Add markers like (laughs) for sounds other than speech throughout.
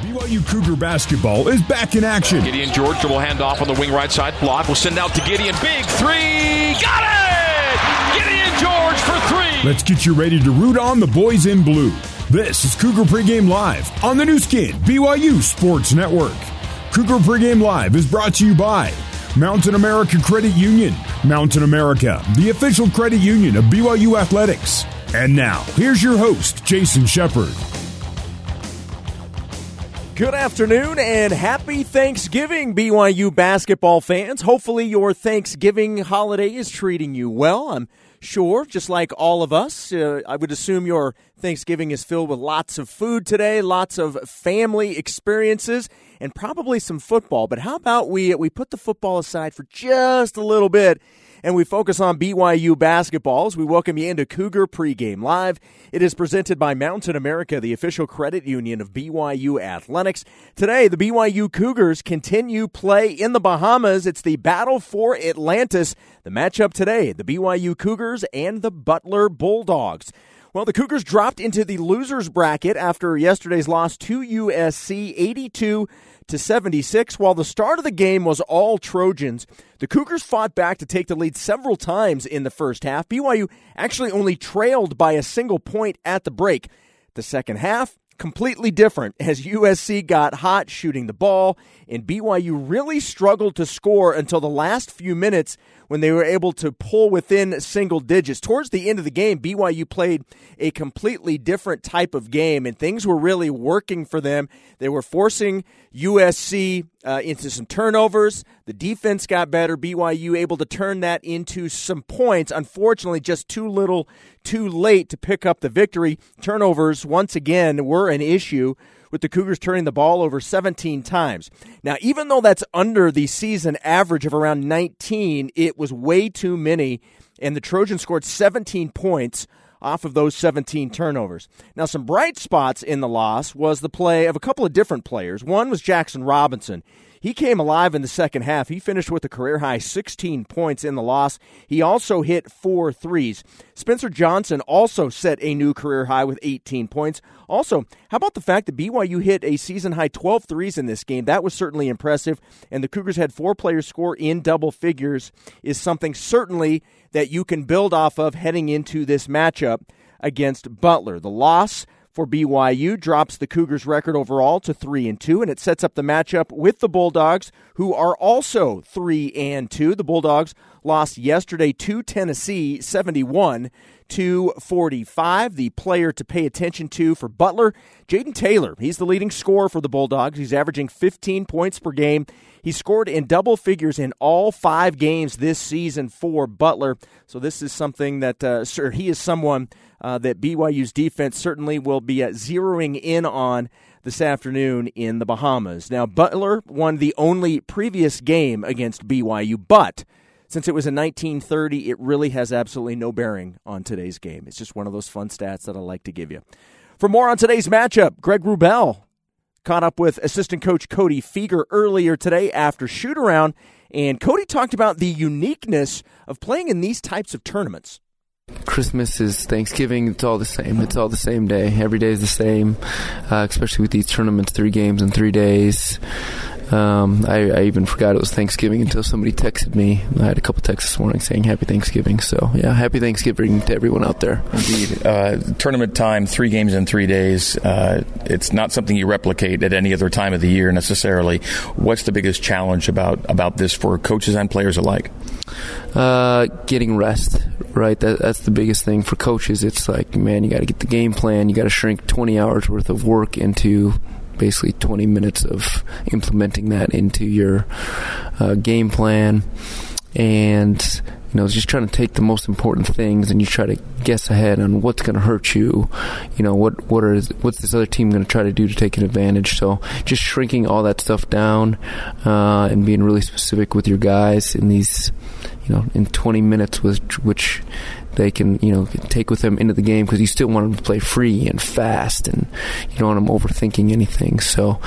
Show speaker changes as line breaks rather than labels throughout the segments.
BYU Cougar basketball is back in action.
Gideon George will hand off on the wing right side. Block will send out to Gideon. Big three. Got it! Gideon George for three.
Let's get you ready to root on the boys in blue. This is Cougar Pregame Live on the Nu Skin, BYU Sports Network. Cougar Pregame Live is brought to you by Mountain America Credit Union. Mountain America, the official credit union of BYU Athletics. And now, here's your host, Jason Shepard.
Good afternoon and happy Thanksgiving, BYU basketball fans. Hopefully, your Thanksgiving holiday is treating you well. I'm sure, just like all of us. Uh, I would assume your Thanksgiving is filled with lots of food today, lots of family experiences, and probably some football. But how about we we put the football aside for just a little bit and we focus on BYU basketball as we welcome you into Cougar Pregame Live. It is presented by Mountain America, the official credit union of BYU Athletics. Today, the BYU Cougars continue play in the Bahamas. It's the battle for Atlantis. The matchup today, the BYU Cougars and the Butler Bulldogs. Well, the Cougars dropped into the losers bracket after yesterday's loss to USC 82 to 76. While the start of the game was all Trojans, the Cougars fought back to take the lead several times in the first half. BYU actually only trailed by a single point at the break. The second half, completely different as USC got hot shooting the ball, and BYU really struggled to score until the last few minutes when they were able to pull within single digits. Towards the end of the game, BYU played a completely different type of game, and things were really working for them. They were forcing USC uh, into some turnovers. The defense got better. BYU able to turn that into some points. Unfortunately, just too little, too late to pick up the victory. Turnovers, once again, were an issue with the Cougars turning the ball over 17 times. Now, even though that's under the season average of around 19, it was way too many, and the Trojans scored 17 points off of those 17 turnovers. Now, some bright spots in the loss was the play of a couple of different players. One was Jackson Robinson. He came alive in the second half. He finished with a career high 16 points in the loss. He also hit four threes. Spencer Johnson also set a new career high with 18 points. Also, how about the fact that BYU hit a season high 12 threes in this game? That was certainly impressive. And the Cougars had four players score in double figures, is something certainly that you can build off of heading into this matchup against Butler. The loss for BYU drops the Cougars record overall to 3 and 2 and it sets up the matchup with the Bulldogs who are also 3 and 2. The Bulldogs lost yesterday to Tennessee 71 to 45. The player to pay attention to for Butler, Jayden Taylor. He's the leading scorer for the Bulldogs. He's averaging 15 points per game. He scored in double figures in all five games this season for Butler. So this is something that, uh, sir, he is someone uh, that BYU's defense certainly will be uh, zeroing in on this afternoon in the Bahamas. Now, Butler won the only previous game against BYU, but since it was in 1930, it really has absolutely no bearing on today's game. It's just one of those fun stats that I like to give you. For more on today's matchup, Greg Wrubell caught up with assistant coach Cody Fueger earlier today after shoot around, and Cody talked about the uniqueness of playing in these types of tournaments.
Christmas is Thanksgiving. It's all the same. It's all the same day. Every day is the same, uh, especially with these tournaments, three games in three days. Um, I, I, even forgot it was Thanksgiving until somebody texted me. I had a couple texts this morning saying Happy Thanksgiving. So, yeah, Happy Thanksgiving to everyone out there.
Indeed. Uh, tournament time, three games in three days. Uh, it's not something you replicate at any other time of the year necessarily. What's the biggest challenge about, about this for coaches and players alike?
Uh, getting rest, right? That, that's the biggest thing for coaches. It's like, man, you got to get the game plan. You got to shrink 20 hours worth of work into basically 20 minutes of implementing that into your uh, game plan. And you know, just trying to take the most important things and you try to guess ahead on what's going to hurt you. You know, what what are what's this other team going to try to do to take an advantage? So just shrinking all that stuff down uh, and being really specific with your guys in these, you know, in 20 minutes, which which they can you know take with them into the game because you still want them to play free and fast and you don't want them overthinking anything. So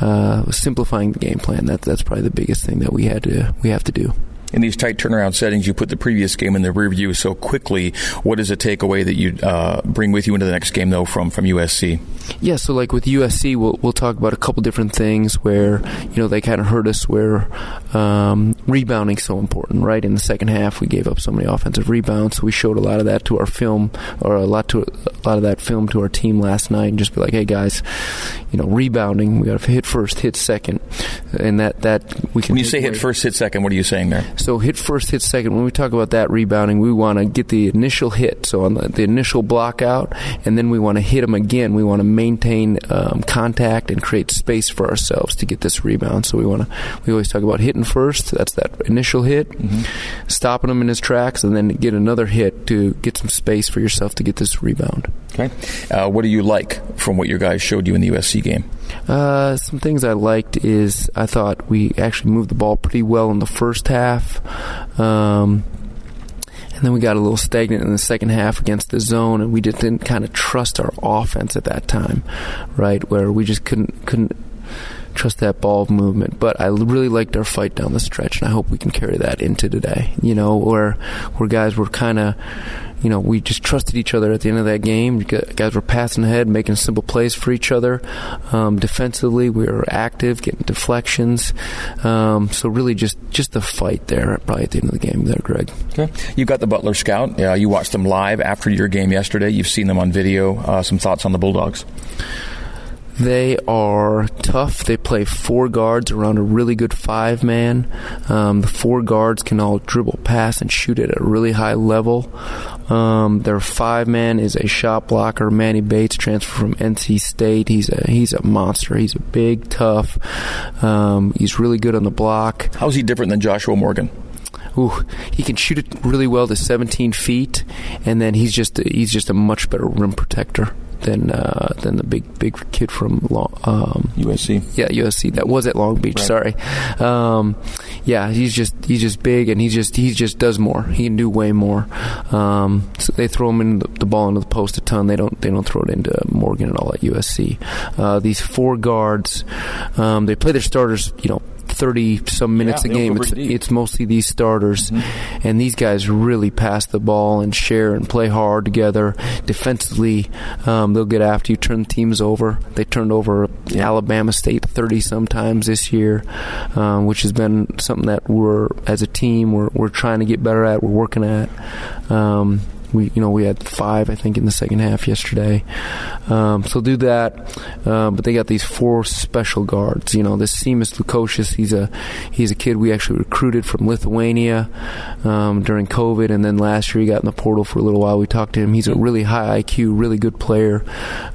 uh, simplifying the game plan that that's probably the biggest thing that we had to we have to do.
In these tight turnaround settings, you put the previous game in the rear view so quickly. What is a takeaway that you uh, bring with you into the next game, though, from, from USC?
Yeah, so like with USC, we'll we'll talk about a couple different things where you know they kind of hurt us. Where um, rebounding so important, right? In the second half, we gave up so many offensive rebounds. So we showed a lot of that to our film, or a lot to a lot of that film to our team last night, and just be like, hey guys, you know, rebounding, we got to hit first, hit second, and that that we can.
When you say away. hit first, hit second, what are you saying there?
So hit first, hit second. When we talk about that rebounding, we want to get the initial hit, so on the, the initial block out, and then we want to hit them again. We want to maintain um, contact and create space for ourselves to get this rebound. So we want to. We always talk about hitting first. That's that initial hit, mm-hmm. stopping him in his tracks, and then get another hit to get some space for yourself to get this rebound.
Okay. Uh, what do you like from what your guys showed you in the USC game?
Uh, some things I liked is I thought we actually moved the ball pretty well in the first half. Um, and then we got a little stagnant in the second half against the zone, and we just didn't kind of trust our offense at that time, right? Where we just couldn't couldn't trust that ball movement. But I really liked our fight down the stretch, and I hope we can carry that into today. You know, where where guys were kind of you know, we just trusted each other at the end of that game. Guys were passing ahead, making simple plays for each other. Um, defensively, we were active, getting deflections. Um, so really, just just the fight there, probably at the end of the game there, Greg.
Okay, you got the Butler scout. Uh, you watched them live after your game yesterday. You've seen them on video. Uh, some thoughts on the Bulldogs?
They are tough. They play four guards around a really good five man. Um, the four guards can all dribble, pass, and shoot at a really high level. Um, their five man is a shot blocker. Manny Bates, transfer from NC State. He's a he's a monster. He's a big, tough. Um, he's really good on the block.
How is he different than Joshua Morgan?
Ooh, he can shoot it really well to 17 feet, and then he's just he's just a much better rim protector than uh, than the big big kid from Long, um,
USC.
Yeah, USC. That was at Long Beach. Right. Sorry. Um, yeah, he's just he's just big, and he just he just does more. He can do way more. Um, so they throw him in the, the, ball into the post a ton. They don't they don't throw it into Morgan at all at USC. Uh, these four guards, um, they play their starters. You know, 30 some minutes
yeah,
a game. It's, it's, mostly these starters. Mm-hmm. And these guys really pass the ball and share and play hard together. Defensively, um, they'll get after you, turn teams over. They turned over yeah. Alabama State 30 sometimes this year, um, which has been something that we're, as a team, we're, we're trying to get better at, we're working at. Um, we you know we had five I think in the second half yesterday. Um, so do that, uh, but they got these four special guards. You know this Simas Lukosius, he's a he's a kid we actually recruited from Lithuania um, during COVID, and then last year he got in the portal for a little while. We talked to him. He's a really high IQ, really good player.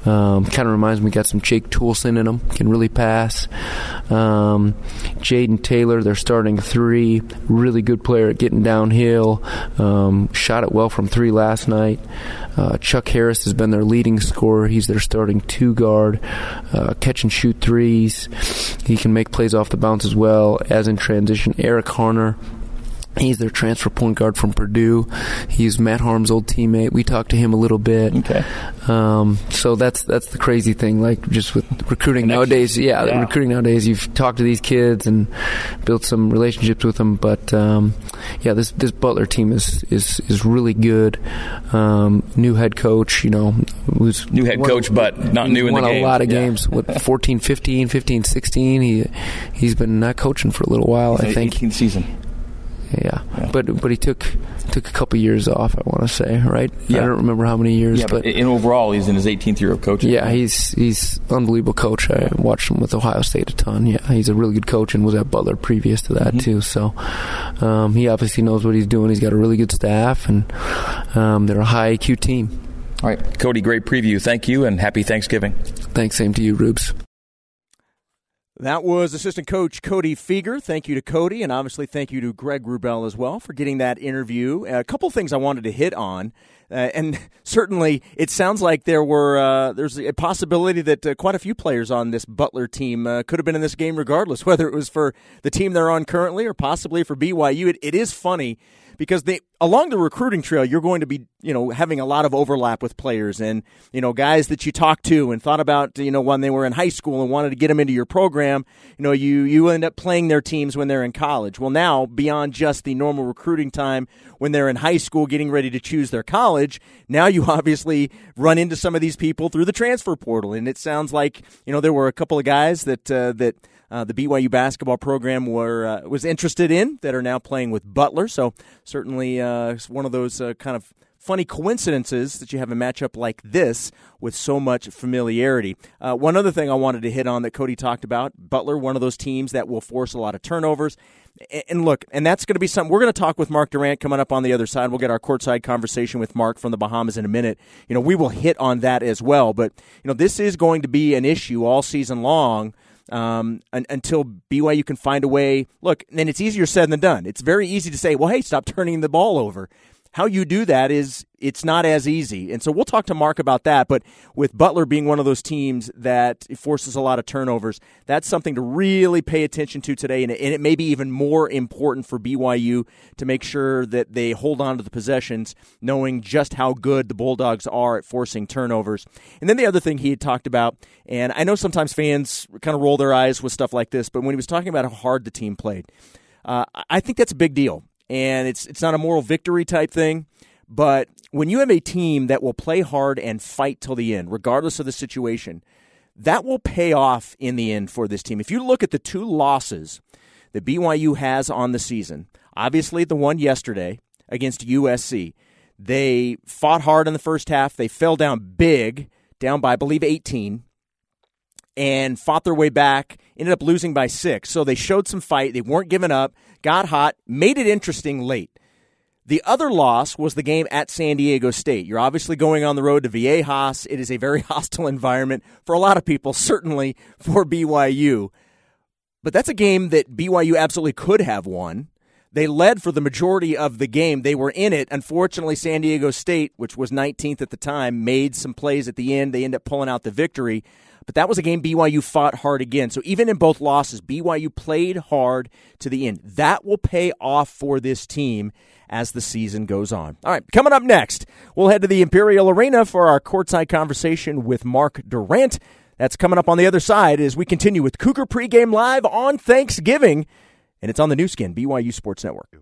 Um, kind of reminds me got some Jake Toolson in him. Can really pass. Um, Jayden Taylor, they're starting three, really good player at getting downhill. Um, shot it well from three last last night. Uh, Chuck Harris has been their leading scorer. He's their starting two guard. Uh, catch and shoot threes. He can make plays off the bounce as well as in transition. Eric Hunter He's their transfer point guard from Purdue. He's Matt Haarms' old teammate. We talked to him a little bit.
Okay.
Um, so that's that's the crazy thing. Like just with recruiting nowadays, yeah, yeah, recruiting nowadays, you've talked to these kids and built some relationships with them. But um, yeah, this this Butler team is is is really good. Um, new head coach, you know, who's
new head coach, but not new in
the
game.
Won a lot of yeah. games. What (laughs) 14, 15, 15, 16. He he's been not coaching for a little while.
He's
I think
18th season
yeah. yeah. But but he took took a couple years off. I want to say right.
Yeah.
I don't remember how many years.
Yeah,
but,
in overall, he's in his 18th year of coaching.
Yeah, he's he's unbelievable coach. I watched him with Ohio State a ton. Yeah, he's a really good coach and was at Butler previous to that mm-hmm. too. So um, he obviously knows what he's doing. He's got a really good staff and um, they're a high IQ team.
All right, Cody, great preview. Thank you and happy Thanksgiving.
Thanks, same to you, Rubes.
That was assistant coach Cody Fueger. Thank you to Cody, and obviously thank you to Greg Wrubell as well for getting that interview. A couple things I wanted to hit on, uh, and (laughs) certainly it sounds like there were uh, there's a possibility that uh, quite a few players on this Butler team uh, could have been in this game, regardless (laughs) whether it was for the team they're on currently or possibly for BYU. it, it is funny because they along the recruiting trail you're going to be you know having a lot of overlap with players and you know guys that you talked to and thought about you know when they were in high school and wanted to get them into your program you know you you end up playing their teams when they're in college. Well now beyond just the normal recruiting time when they're in high school getting ready to choose their college now you (laughs) obviously run into some of these people through the transfer portal. And it sounds like you know there were a couple of guys that uh, that uh, the BYU basketball program were uh, was interested in that are now playing with Butler. So certainly uh, one of those uh, kind of funny coincidences that you have a matchup like this with so much familiarity. Uh, one other thing I wanted to hit on that Cody talked about Butler, one of those teams that will force a lot of turnovers. And look, and that's going to be something we're going to talk with Mark Durant coming up on the other side. We'll get our courtside conversation with Mark from the Bahamas in a minute. You know, we will hit on that as well. But, you know, this is going to be an issue all season long um, un- until BYU can find a way. Look, and it's easier said than done. It's very easy to say, well, hey, stop turning the ball over how you do that is it's not as easy. And so we'll talk to Mark about that. But with Butler being one of those teams that forces a lot of turnovers, that's something to really pay attention to today. And it, may be even more important for BYU to make sure that they hold on to the possessions, knowing just how good the Bulldogs are at forcing turnovers. And then the other thing he had talked about, and I know sometimes fans kind of roll their eyes with stuff like this, but when he was talking about how hard the team played, uh, I think that's a big deal and it's it's not a moral victory type thing, but when you have a team that will play hard and fight till the end, regardless of the situation, that will pay off in the end for this team. If you look at the two losses that BYU has on the season, obviously the one yesterday against USC, they fought hard in the first half. They fell down big, down by I believe 18 and fought their way back, ended up losing by six. So they showed some fight. They weren't giving up, got hot, made it interesting late. The other loss was the game at San Diego State. You're obviously going on the road to Viejas. It is a very (laughs) hostile environment for a lot of people, certainly for BYU. But that's a game that BYU absolutely could have won. They led for the majority of the game. They were in it. Unfortunately, San Diego State, which was 19th at the time, made some plays at the end. They end up pulling out the victory. But that was a game BYU fought hard again. So even in both losses, BYU played hard to the end. That will pay off for this team as the season goes on. All right, coming up next, we'll head to the Imperial Arena for our courtside conversation with Mark Durant. That's coming up on the other side as we continue with Cougar Pregame Live on Thanksgiving, and it's on the Nu Skin, BYU Sports Network.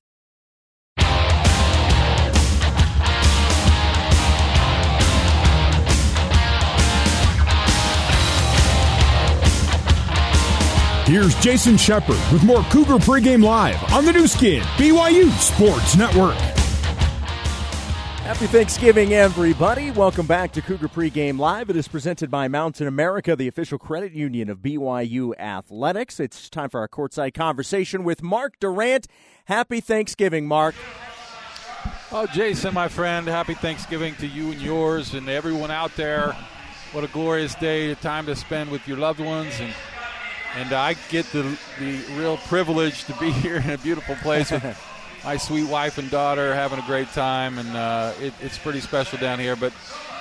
Here's Jason Shepard with more Cougar Pregame Live on the Nu Skin, BYU Sports Network.
Happy Thanksgiving, everybody. Welcome back to Cougar Pregame Live. It is presented by Mountain America, the official credit union of BYU Athletics. It's time for our courtside conversation with Mark Durant. Happy Thanksgiving, Mark.
Oh, Jason, my friend, happy Thanksgiving to you and yours and everyone out there. What a glorious day, a time to spend with your loved ones and – and I get the the real privilege to be (laughs) here in a beautiful place my sweet wife and daughter, having a great time, and uh, it, it's pretty special down here. But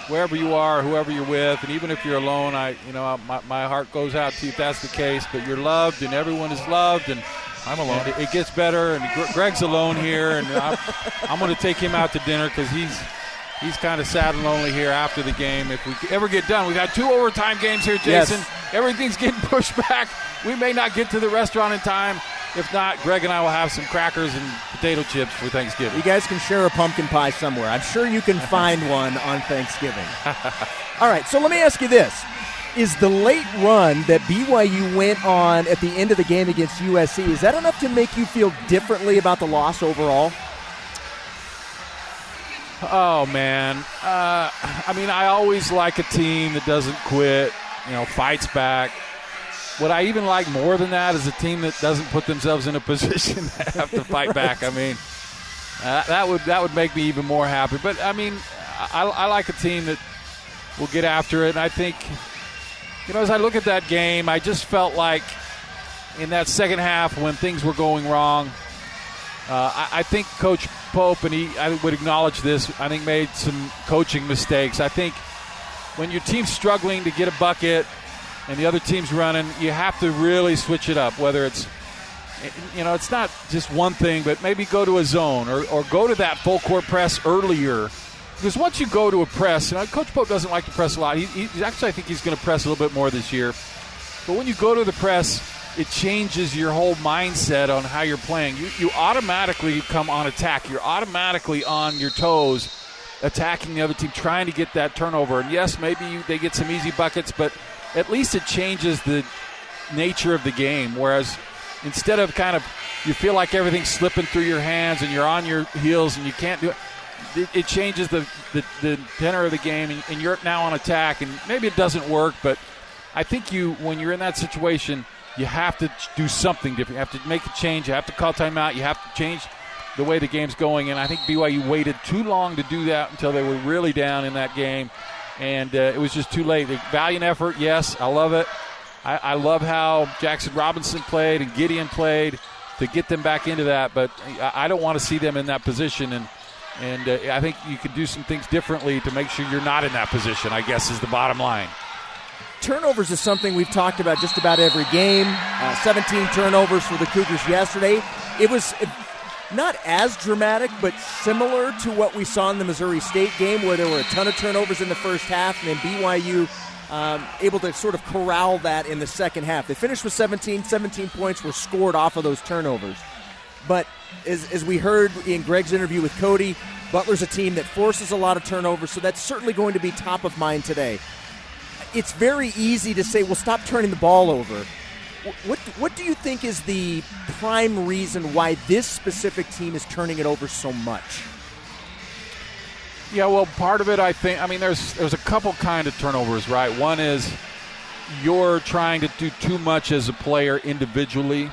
wherever you are, whoever you're with, and even if you're alone, I you know my, my heart goes out to you if that's the case. But you're loved, and everyone is loved, and I'm alone. It, it, gets better, and Greg's alone here, and I'm, I'm going to take him out to dinner because he's he's kind of sad and lonely here after the game. If we ever get done, we've got two overtime games here, Jason. Yes. Everything's getting (laughs) pushed back. We may not get to the restaurant in time. If not, Greg and I will have some crackers and potato chips for Thanksgiving.
You guys can share a pumpkin pie somewhere. I'm sure you can find (laughs) one on Thanksgiving. All right, so let me ask you this. Is the late run that BYU went on at the end of the game against USC, is that enough to make you feel differently about the loss overall?
Oh man, uh, I mean, I always like a team that doesn't quit, you know, fights back. What I even like more than that is a team that doesn't put themselves in a (laughs) position to have to fight back. I mean, uh, that would that would make me even more happy. But I mean, I, I like a team that will get after it. And I think, you know, as I look at that game, I just felt like in that second half when things were going wrong uh, I, I, think Coach Pope, and he, I would acknowledge this, I think made some coaching mistakes. I think when your team's struggling to get a bucket and the other team's running, you have to really switch it up, whether it's you know, it's not just one thing, but maybe go to a zone or, or go to that full court press earlier. Because once you go to a press, you uh, know, Coach Pope doesn't like to press a lot. He, he actually, I think he's going to press a little bit more this year. But when you go to the press, it changes your whole mindset on how you're playing. You, you automatically come on attack. You're automatically on your toes, attacking the other team, trying to get that turnover. And yes, maybe you, they get some easy buckets, but at least it changes the nature of the game. Whereas instead of kind of you feel like everything's slipping through your hands and you're on your heels and you can't do it. It, changes the, the, the, tenor of the game, and, and you're now on attack. And maybe it doesn't work, but I think you, when you're in that situation, you have to do something different. You have to make a change. You have to call timeout. You have to change the way the game's going. And I think BYU waited too long to do that until they were really down in that game, and uh, it was just too late. The valiant effort, yes, I love it. I, I love how Jackson Robinson played and Gideon played to get them back into that, but I don't want to see them in that position. And and uh, I think you can do some things differently to make sure you're not in that position. I guess is the bottom line.
Turnovers is something we've talked about just about every game. Uh, 17 turnovers for the Cougars yesterday. It was not as dramatic, but similar to what we saw in the Missouri State game, where there were a ton of turnovers in the first half, and then BYU um, able to sort of corral that in the second half. They finished with 17. 17 points were scored off of those turnovers. But as, as we heard in Greg's interview with Cody, Butler's a team that forces a lot of turnovers, so that's certainly going to be top of mind today. It's very easy to say, well, stop turning the ball over. What, what do you think is the prime reason why this specific team is turning it over so much?
Yeah, well, part of it, I think. I mean, there's there's a couple kind of turnovers, right? One is you're trying to do too much as a player individually.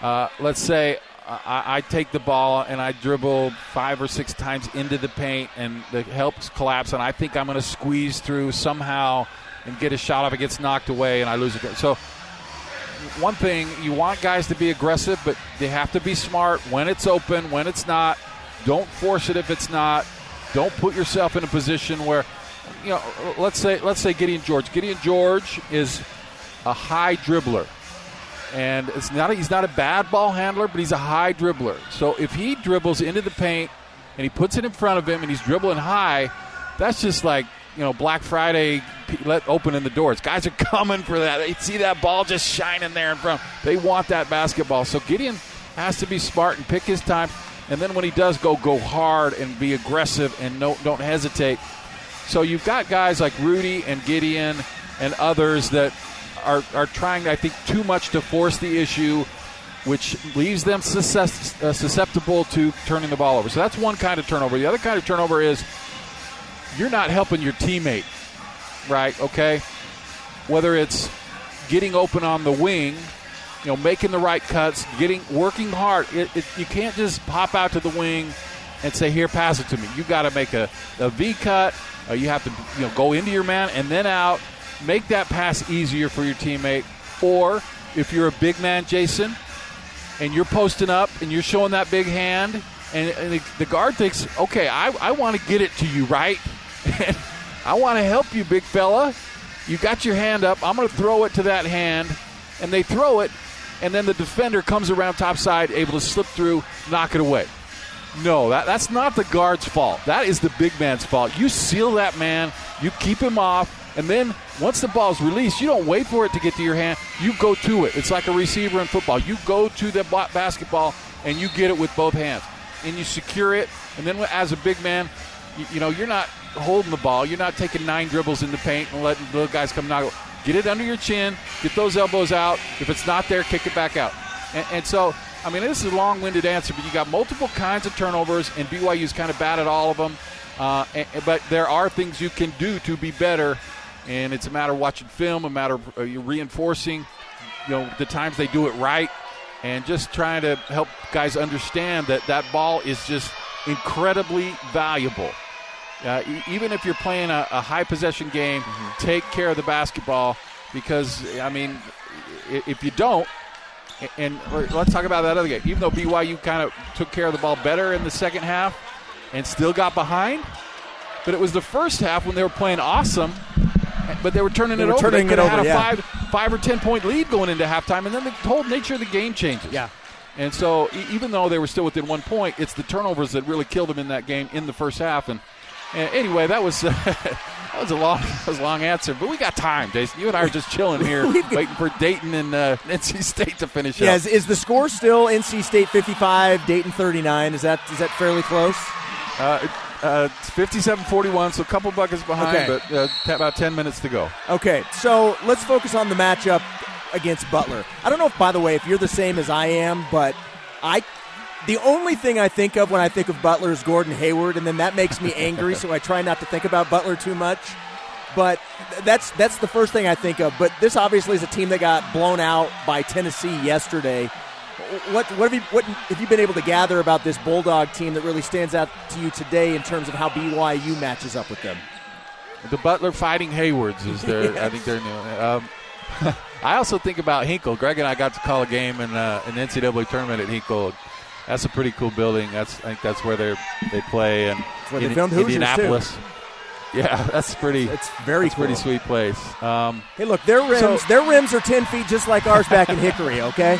Uh, let's say I, I, take the ball and I dribble five or six times into the paint, and the helps collapse, and I think I'm going to squeeze through somehow and get a shot off. It gets knocked away, and I lose it. So one thing you want guys to be aggressive, but they have to be smart when it's open, when it's not. Don't force it if it's not. Don't put yourself in a position where, you know, let's say let's say Gideon George. Gideon George is a high dribbler, and it's not a, he's not a bad ball handler, but he's a high dribbler. So if he dribbles into the paint and he puts it in front of him and he's dribbling high, that's just like you know Black Friday let opening the doors. Guys are coming for that. They see that ball just shining there in front. They want that basketball. So Gideon has to be smart and pick his time. And then when he does go, go hard and be aggressive and no, don't hesitate. So you've got guys like Rudi and Gideon and others that are, are trying, I think, too much to force the issue, which leaves them uh, susceptible to turning the ball over. So that's one kind of turnover. The other kind of turnover is you're not helping your teammate, right? Okay? Whether it's getting open on the wing – you know, making the right cuts, getting working hard. It, it, you can't just pop out to the wing and say, "Here, pass it to me." You got to make a, a V cut. Uh, you have to you know go into your man and then out. Make that pass easier for your teammate. Or if you're a big man, Jason, and you're posting up and you're showing that big hand, and, and the, the, guard thinks, "Okay, I, I want to get it to you, right?" (laughs) I want to help you, big fella. You got your hand up. I'm going to throw it to that hand, and they throw it, and then the defender comes around topside, able to slip through, knock it away. No, that, that's not the guard's fault. That is the big man's fault. You seal that man, you keep him off, and then once the ball's released, you don't wait for it to get to your hand. You go to it. It's like a receiver in football. You go to the basketball and you get it with both hands, and you secure it. And then as a big man, you, you know you're not holding the ball. You're not taking nine dribbles in the paint and letting little guys come knock. Get it under your chin. Get those elbows out. If it's not there, kick it back out. And, and so, I mean, this is a long-winded answer, but you got multiple kinds of turnovers, and BYU's kind of bad at all of them. Uh, and, but there are things you can do to be better, and it's a matter of watching film, a matter of uh, reinforcing, you know, the times they do it right, and just trying to help guys understand that that ball is just incredibly valuable. Uh, even if you're playing a, a high possession game, mm-hmm. take care of the basketball because, I mean, if you don't, and let's talk about that other game. Even though BYU kind of took care of the ball better in the second half and still got behind, but it was the first half when they were playing awesome, but they were turning
they
it
were
over.
Turning
they
it over,
had a
yeah.
five, five or ten point lead going into halftime, and then the whole nature of the game changes.
Yeah.
And so, e- even though they were still within one point, it's the turnovers that really killed them in that game in the first half. And anyway, that was (laughs) that was a long (laughs) that was a long answer, but we got time, Jason. You and I are just chilling here, (laughs) waiting for Dayton and uh, NC State to finish
Yeah,
up.
is, is the score still NC State 55, Dayton 39? Is that is that fairly close?
Uh, uh, 57-41, so a couple buckets behind,
Okay.
but uh, about 10 minutes to go.
Okay, so let's focus on the matchup against Butler. I don't know if, by the way, if you're the same as I am, but I. The only thing I think of when I think of Butler is Gordon Hayward, and then that makes me angry, so I try not to think about Butler too much. But that's that's the first thing I think of. But this obviously is a team that got blown out by Tennessee yesterday. What what have you what have you been able to gather about this Bulldog team that really stands out to you today in terms of how BYU matches up with them?
The Butler Fighting Haywards is their. (laughs) I think they're new. Um, (laughs) I also think about Hinkle. Greg and I got to call a game in uh, an NCAA tournament at Hinkle. That's a pretty cool building. That's I think that's where they they play and
where they
in
filmed Hoosiers, too.
Indianapolis. Yeah, (laughs) that's pretty.
It's very
a pretty sweet place. Um,
Hey, look, their rims
So-
their rims are ten feet just like ours back in Hickory. (laughs) Okay.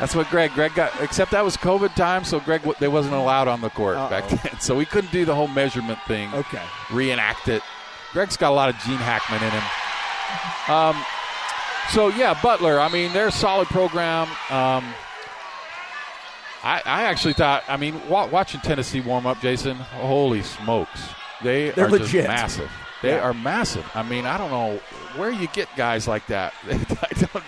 That's what Greg. Greg got. Except that was COVID time, so Greg they wasn't allowed on the court back
Uh-oh.
then, (laughs) so we couldn't do the whole measurement thing.
Okay.
Reenact it. Greg's got a lot of Gene Hackman in him. Um, so yeah, Butler. I mean, they're a solid program. Um, I, I actually thought. I mean, wa- watching Tennessee warm up, Jason. Holy smokes, they
They're
are
legit.
just massive. They
Yeah.
are massive. I mean, I don't know where you get guys like that. (laughs) I don't,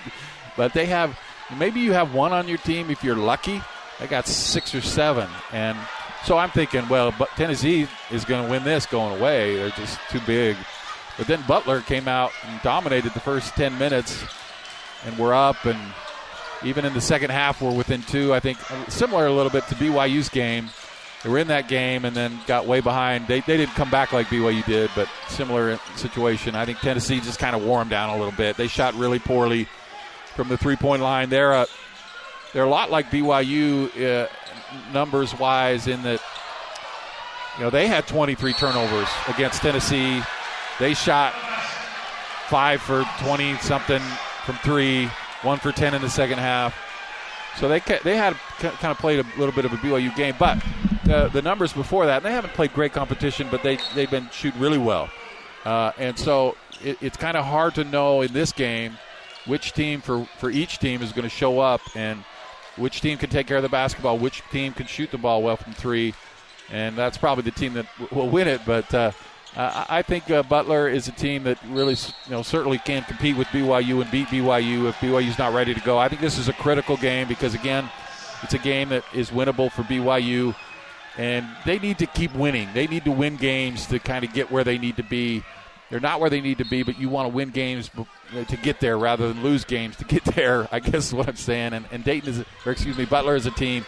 but they have. Maybe you have one on your team if you're lucky. They got six or seven, and so I'm thinking, well, but Tennessee is going to win this going away. They're just too big. But then Butler came out and dominated the first ten minutes, and we're up. And even in the second half, we're within two. I think similar a little bit to BYU's game. They were in that game and then got way behind. They, they didn't come back like BYU did, but similar situation. I think Tennessee just kind of wore them down a little bit. They shot really poorly from the three point line. They're a, they're a lot like BYU uh, numbers wise in that you know they had 23 turnovers against Tennessee. They shot five for 20 something from three, one for 10 in the second half. So they they had kind of played a little bit of a BYU game, but the, the numbers before that they haven't played great competition, but they they've been shooting really well, uh, and so it, it's kind of hard to know in this game which team for for each team is going to show up and which team can take care of the basketball, which team can shoot the ball well from three, and that's probably the team that w- will win it. But uh, I I think uh, Butler is a team that really, you know, certainly can compete with BYU and beat BYU if BYU's not ready to go. I think this is a critical game because again, it's a game that is winnable for BYU, and they need to keep winning. They need to win games to kind of get where they need to be. They're not where they need to be, but you want to win games uh, to get there rather than lose games to get (laughs) there. I guess is what I'm saying. And, and Dayton is, or excuse me, Butler is a team.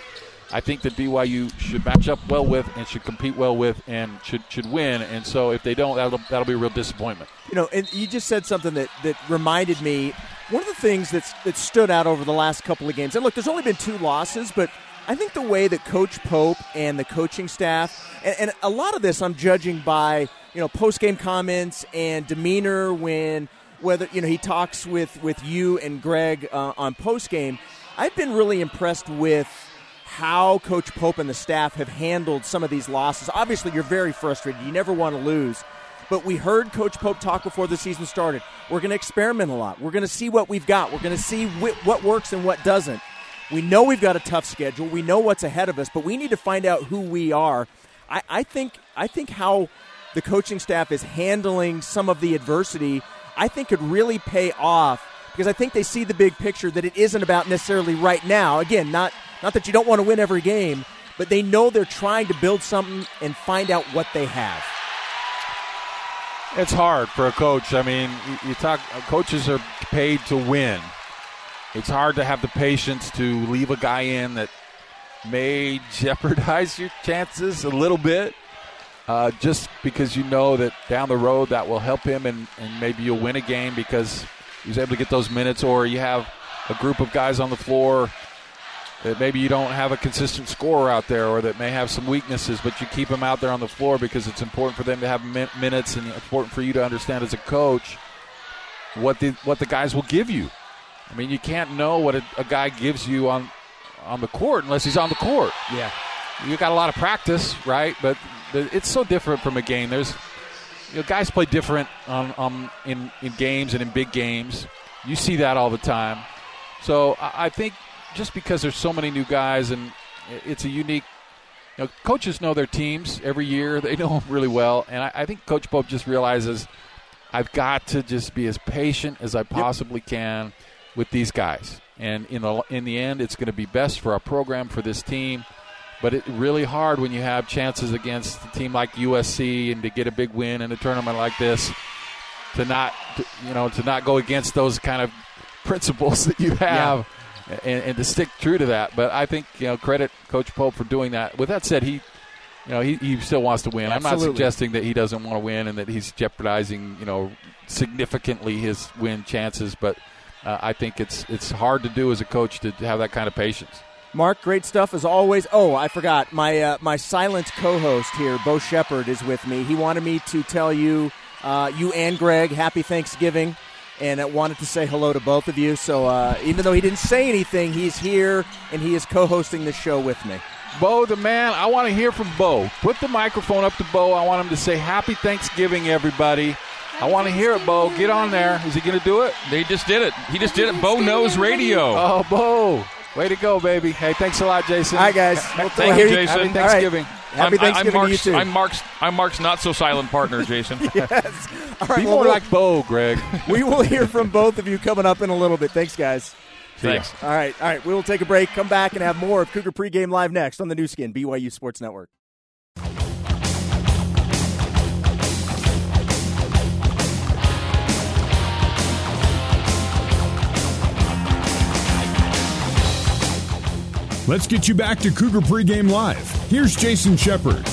I think that BYU should match up well with and should compete well with and should should win. And so if they don't, that'll that'll be a real disappointment.
You know, and you just said something that, that reminded me. One of the things that's that stood out over the last couple of games, and look, there's only been two losses, but I think the way that Coach Pope and the coaching staff, and, and a lot of this I'm judging by you know post game comments and demeanor when whether you know he talks with with you and Greg uh, on post game. I've been really impressed with how Coach Pope and the staff have handled some of these losses. Obviously, you're very frustrated. You never want to lose. But we heard Coach Pope talk before the season started. We're going to experiment a lot. We're going to see what we've got. We're going to see wh- what works and what doesn't. We know we've got a tough schedule. We know what's ahead of us, but we need to find out who we are. I, I think I think how the coaching staff is handling some of the adversity, I think could really pay off because I think they see the big picture that it isn't about necessarily right now. Again, not not that you don't want to win every game, but they know they're trying to build something and find out what they have.
It's hard for a coach. I mean, you, talk. Coaches are paid to win. It's hard to have the patience to leave a guy in that may (laughs) jeopardize your chances a little bit, uh, just because you know that down the road that will help him, and, and maybe you'll win a game because he's able to get those minutes, or you have a group of guys on the floor that maybe you don't have a consistent scorer out there or that may have some weaknesses, but you keep them out there on the floor because it's important for them to have min- minutes and important for you to understand as a coach what the what the guys will give you. I mean, you can't know what a, a guy gives you on on the court unless he's on the court.
Yeah.
You got a lot of practice, right? But the, it's so different from a game. There's you know, guys play different on, on in in games and in big games. You see that all the time. So I, I think just because there's so many new guys and it's a unique you know, coaches know their teams every year. They know them really well, and I, I, think Coach Pope just realizes I've got to just be as patient as I possibly yep. can with these guys. And in the in the end, it's going to be best for our program for this team. But it's really hard when you have chances against a team like USC and to get a big win in a tournament like this to not to, you know to not go against those kind of (laughs) principles that you have. Yeah and, and, to stick true to that. But I think you know credit Coach Pope for doing that. With that said, he you know he, he still wants to win. Absolutely. I'm not suggesting that he doesn't want to win and that he's jeopardizing you know significantly his win chances. But uh, I think it's it's hard to do as a coach to have that kind of patience.
Mark, great stuff as always. Oh, I forgot my uh, my silent co-host here, Bo Shepard, is with me. He wanted me to tell you, uh, you and Greg, happy Thanksgiving and I wanted to say hello to both of you. So uh, even though he didn't say anything, he's here and he is co-hosting the show with me.
Bo, the man, I want to hear from Bo. Put the microphone up to Bo. I want him to say Happy Thanksgiving, everybody. I want to hear it, Bo. Get on there. Is he going to do it?
They just did it. He just did it. Bo knows radio.
Oh, Bo. Way to go, baby. Hey, thanks a lot, Jason.
Hi, guys.
Thank you, Jason.
Happy Thanksgiving.
Happy Thanksgiving
I'm, I'm
to you, too.
I'm Mark's, I'm Mark's not so silent partner, (laughs) Jason.
yes.
All right, Be well, more like Bo, Greg. (laughs)
we will hear from both of you coming up in a little bit. Thanks, guys.
Thanks.
All right, all right. We will take a break, come back, and have more of Cougar Pregame Live next on the Nu Skin, BYU Sports Network.
Let's get you back to Cougar Pregame Live. Here's Jason Shepard.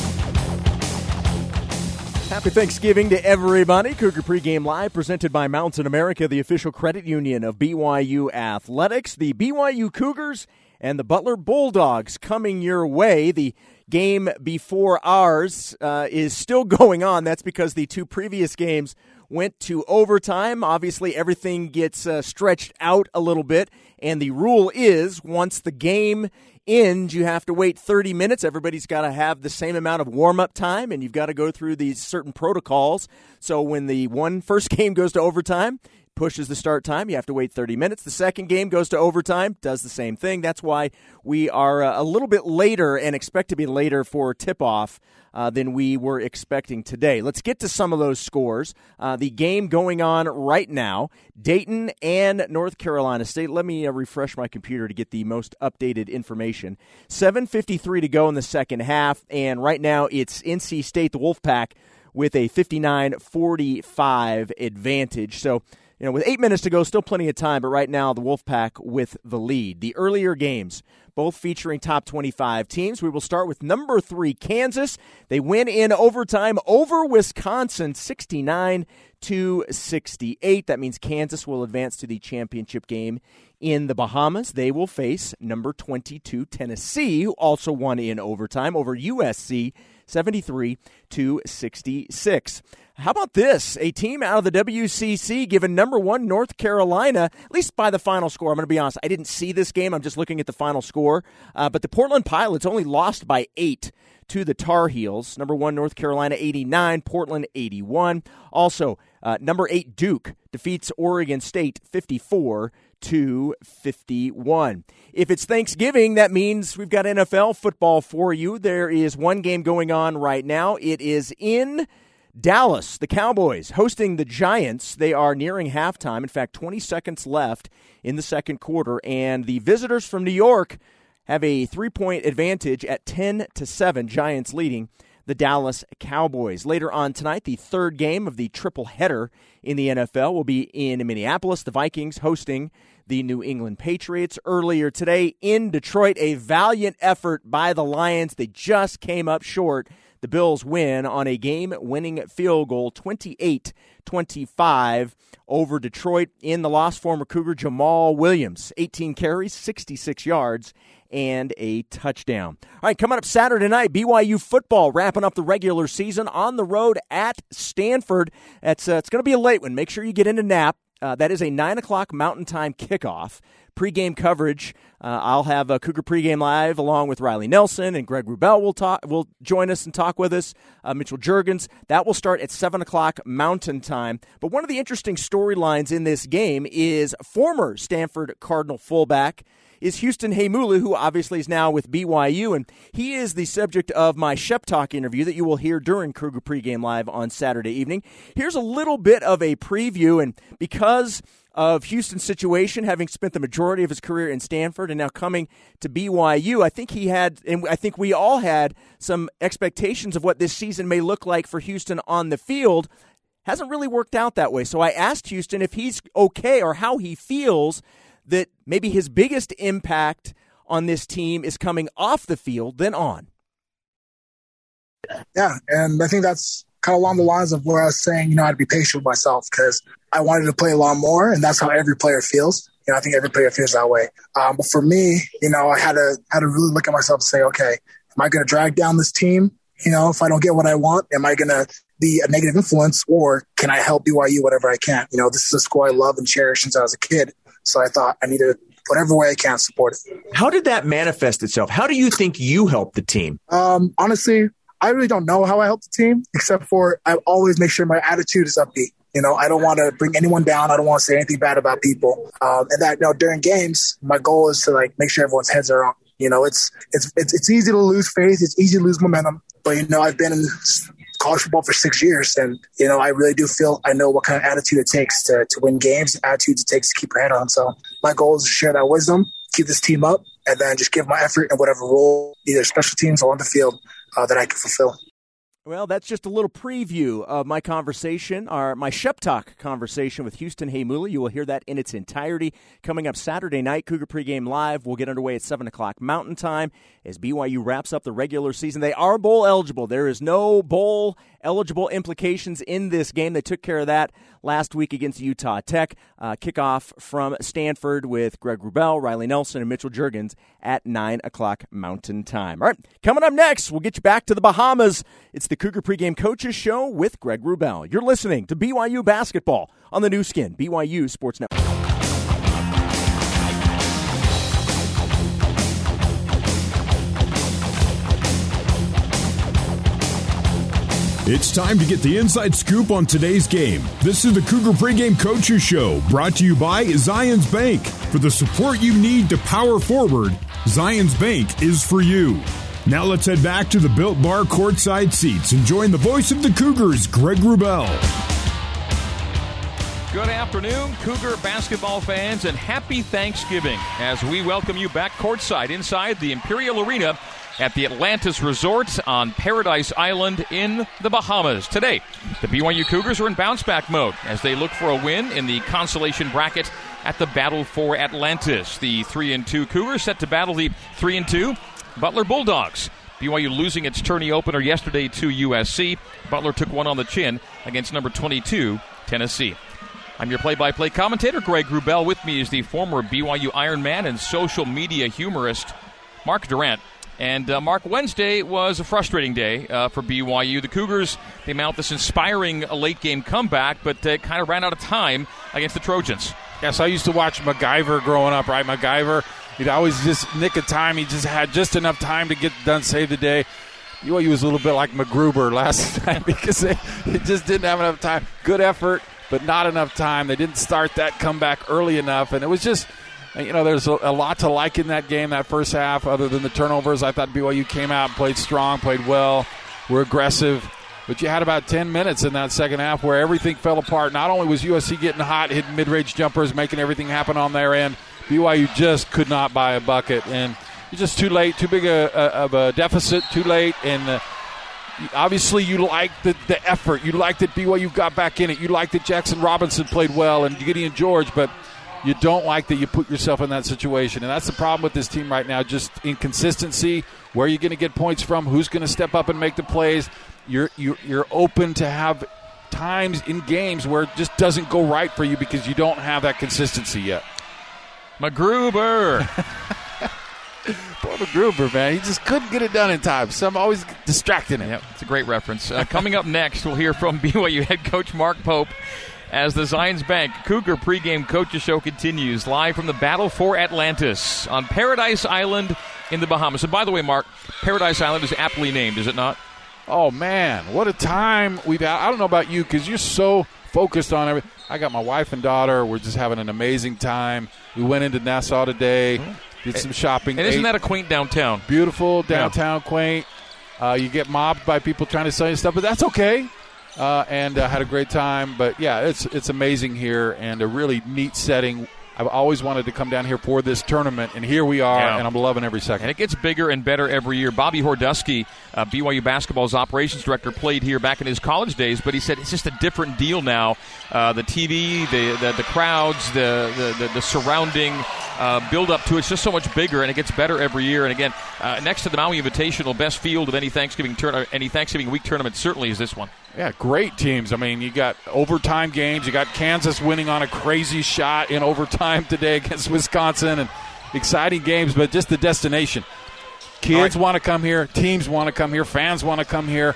Happy Thanksgiving to everybody. Cougar Pregame Live presented by Mountain America, the official credit union of BYU Athletics. The BYU Cougars and the Butler Bulldogs coming your way. The game before ours uh, is still (laughs) going on. That's because the two previous games went to overtime. Obviously, everything gets uh, stretched out a little bit. And the rule is once the game ends, you have to wait 30 minutes. Everybody's got to have the same amount of warm up time, and you've got to go through these certain protocols. So when the one (laughs) first game goes to overtime, pushes the start time. You have to wait 30 minutes. The second game goes to overtime, does the same thing. That's why we are uh, a little bit later and expect to be later for tip off uh, than we were expecting today. Let's get to some of those scores. Uh, the game going on right now Dayton and North Carolina State. Let me uh, refresh my computer to get the most updated information. 7.53 to go in the second half, and right now it's NC State, the Wolfpack, with a 59 45 advantage. So, you know, with eight minutes to go, still plenty of time, but right now the Wolfpack with the lead. The earlier games, both featuring top 25 teams. We will start with number three, Kansas. They win in overtime over Wisconsin, 69 to 68. That means Kansas will advance to the championship game in the Bahamas. They will face number 22, Tennessee, who also won in overtime over USC, 73 to 66. How about this? A team out of the WCC given number one North Carolina, at least by the final score. I'm going to be honest, I didn't see this game. I'm just looking at the final score. Uh, but the Portland Pilots only lost by eight to the Tar Heels. Number one North Carolina 89, Portland 81. Also, uh, number eight Duke defeats Oregon State 54 to 51. If it's Thanksgiving, that means we've got NFL football for you. There is one game going on right now. It is in Dallas, the Cowboys hosting the Giants. They are nearing halftime. In fact, 20 seconds left in the second quarter, and the visitors from New York have a three-point advantage at 10 to 7, Giants leading the Dallas Cowboys. Later on tonight, the third game of the triple header in the NFL will be in Minneapolis, the Vikings hosting the New England Patriots. Earlier today in Detroit, a valiant effort by the Lions. They just came up short the Bills win on a game winning field goal 28 25 over Detroit. In the loss, former Cougar Jamaal Williams, 18 carries, 66 yards, and a touchdown. All right, coming up Saturday night, BYU football wrapping up the regular season on the road at Stanford. It's, uh, it's going to be a late one. Make sure you get in a nap. Uh, that is a 9 o'clock Mountain Time kickoff pregame coverage. Uh, I'll have a Cougar pregame live along with Riley Nelson and Greg Wrubell will talk. Will join us and talk with us. Uh, Mitchell Juergens. That will start at seven o'clock Mountain Time. But one of the interesting storylines in this game is former Stanford Cardinal fullback is Houston Heimuli, who obviously is now with BYU, and he is the subject of my Shep Talk interview that you will hear during Cougar pregame live on Saturday evening. Here's a little bit of a preview, and because of Houston's situation, having spent the majority of his career in Stanford and now coming to BYU, I think he had, and I think we all had some expectations of what this season may look like for Houston on the field. Hasn't really worked out that way. So I asked Houston if he's okay or how he feels that maybe his biggest impact on this team is coming off the field than on.
Yeah, and I think that's kind of along the lines of where I was saying, you know, I'd be patient with myself because I wanted to play a lot more, and that's how every player feels. You know, I think every player feels that way. Um, but for me, you know, I had to had to really look at myself and say, okay, am I going to drag down this team? You know, if I don't get what I want, am I going to be a negative influence, or can I help BYU whatever I can? You know, this is a school I love and cherish since I was a kid, so I thought I need to whatever way I can support it.
How did that manifest itself? How do you think you helped the team?
Um, honestly, I really don't know how I help the team, except for I always make sure my attitude is upbeat. You know, I don't want to bring anyone down. I don't want to say anything bad about people. Um, and that, you know, during games, my goal is to like make sure everyone's heads are on. You know, it's it's it's, it's easy to lose faith. It's easy to lose momentum. But you know, I've been in college football for six years, and you know, I really do feel I know what kind of attitude it takes to to win games, attitudes it takes to keep your head on. So my goal is to share that wisdom, keep this team up, and then just give my effort in whatever role, either special teams or on the field, Uh, that I can fulfill.
Well, that's just a little preview of my conversation, or my Shep Talk conversation with Houston Heimuli. You will hear that in its entirety coming up Saturday night. Cougar pregame live. We'll get underway at 7 o'clock Mountain Time as BYU wraps up the regular season. They are bowl eligible. There is no bowl eligible implications in this game. They took care of that last week against Utah Tech. Uh, kickoff from Stanford with Greg Wrubell, Riley Nelson, and Mitchell Juergens at 9 o'clock Mountain Time. All right, coming up next, we'll get you back to the Bahamas. It's the Cougar Pregame Coaches Show with Greg Wrubell. You're listening to BYU Basketball on the Nu Skin, BYU Sports Network.
It's time to get the inside scoop on today's game. This is the Cougar Pregame Coaches Show, brought to you by Zions Bank. For the support you need to power forward, Zions Bank is for you. Now let's head back to the Built Bar courtside seats and join the voice of the Cougars, Greg Wrubell.
Good afternoon, Cougar basketball fans, and happy Thanksgiving as we welcome you back courtside inside the Imperial Arena at the Atlantis Resort on Paradise Island in the Bahamas. Today, the BYU Cougars are in bounce back mode as they look for a win in the consolation bracket at the Battle for Atlantis. The 3 and 2 Cougars set to battle the 3 and 2 Butler Bulldogs. BYU losing its tourney opener yesterday to USC. Butler took one on the chin against number 22 Tennessee. I'm your play-by-play commentator, Greg Wrubell. With me is the former BYU Ironman and social media humorist, Mark Durrant. And uh, Mark, Wednesday was a frustrating day uh, for BYU. The Cougars they mount this inspiring late game comeback, but uh, kind of ran out of time against the Trojans.
Yes, I used to watch MacGyver growing up. Right, MacGyver. He'd always just nick a time. He just had just enough time to get done, save the day. BYU was a little bit like MacGruber (laughs) last night because they just didn't have enough time. Good effort, but not enough time. They didn't start that comeback early enough, and it was just you know, there's a, a, lot to like in that game, that first half, other than the turnovers. I thought BYU came out, and played strong, played well, were aggressive. But you had about 10 minutes in that second half where everything fell apart. Not only was USC getting hot, hitting mid range jumpers, making everything happen on their end, BYU just could not buy a bucket. And it's just too late, too big a, a, of a deficit, too late. And uh, obviously, you like the, the effort. You like that BYU got back in it. You like that Jackson Robinson played well and Gideon George. But you don't like that you put yourself in that situation. And that's the problem with this team right now just inconsistency. Where are you going to get points from? Who's going to step up and make the plays? You're, you're, you're open to have times in games where it just doesn't go right for you because you don't have that consistency yet.
MacGruber. (laughs)
Poor MacGruber, man. He just couldn't get it done in time. So I'm always distracting him.
Yep, it's a great reference. Uh, coming up next, we'll hear from (laughs) BYU head coach Mark Pope as the Zions Bank Cougar pregame coaches show continues live from the Battle for Atlantis on Paradise Island in the Bahamas. And by the way, Mark, Paradise Island is aptly named, is it not?
Oh man, what a time we've had! I don't know about you because you're so focused on everything. I got my wife and daughter. We're just having an amazing time. We went into Nassau today, mm-hmm. did some shopping.
And isn't that a quaint downtown?
Beautiful downtown, yeah. quaint. Uh, you get mobbed by people trying to sell you stuff, but that's okay. Uh, and uh, had a great time. But yeah, it's it's amazing here and a really neat setting I've always wanted to come down here for this tournament, and here we are, yeah. and I'm loving every second.
And it gets bigger and better every year. Bobby Hordusky, uh, BYU basketball's operations director, played here back in his college days, but he said it's just a different deal now. Uh, the TV, the, the, the crowds, the the, the, surrounding uh, build up to it's just so much bigger, and it gets better every year. And again, uh, next to the Maui Invitational, best field of any Thanksgiving turn- any Thanksgiving week tournament certainly is this one.
Yeah, great teams. I mean, you got overtime games. You got Kansas winning on a crazy shot in overtime today against Wisconsin, and exciting games. But just the destination. Kids right. want to come here. Teams want to come here. Fans want to come here.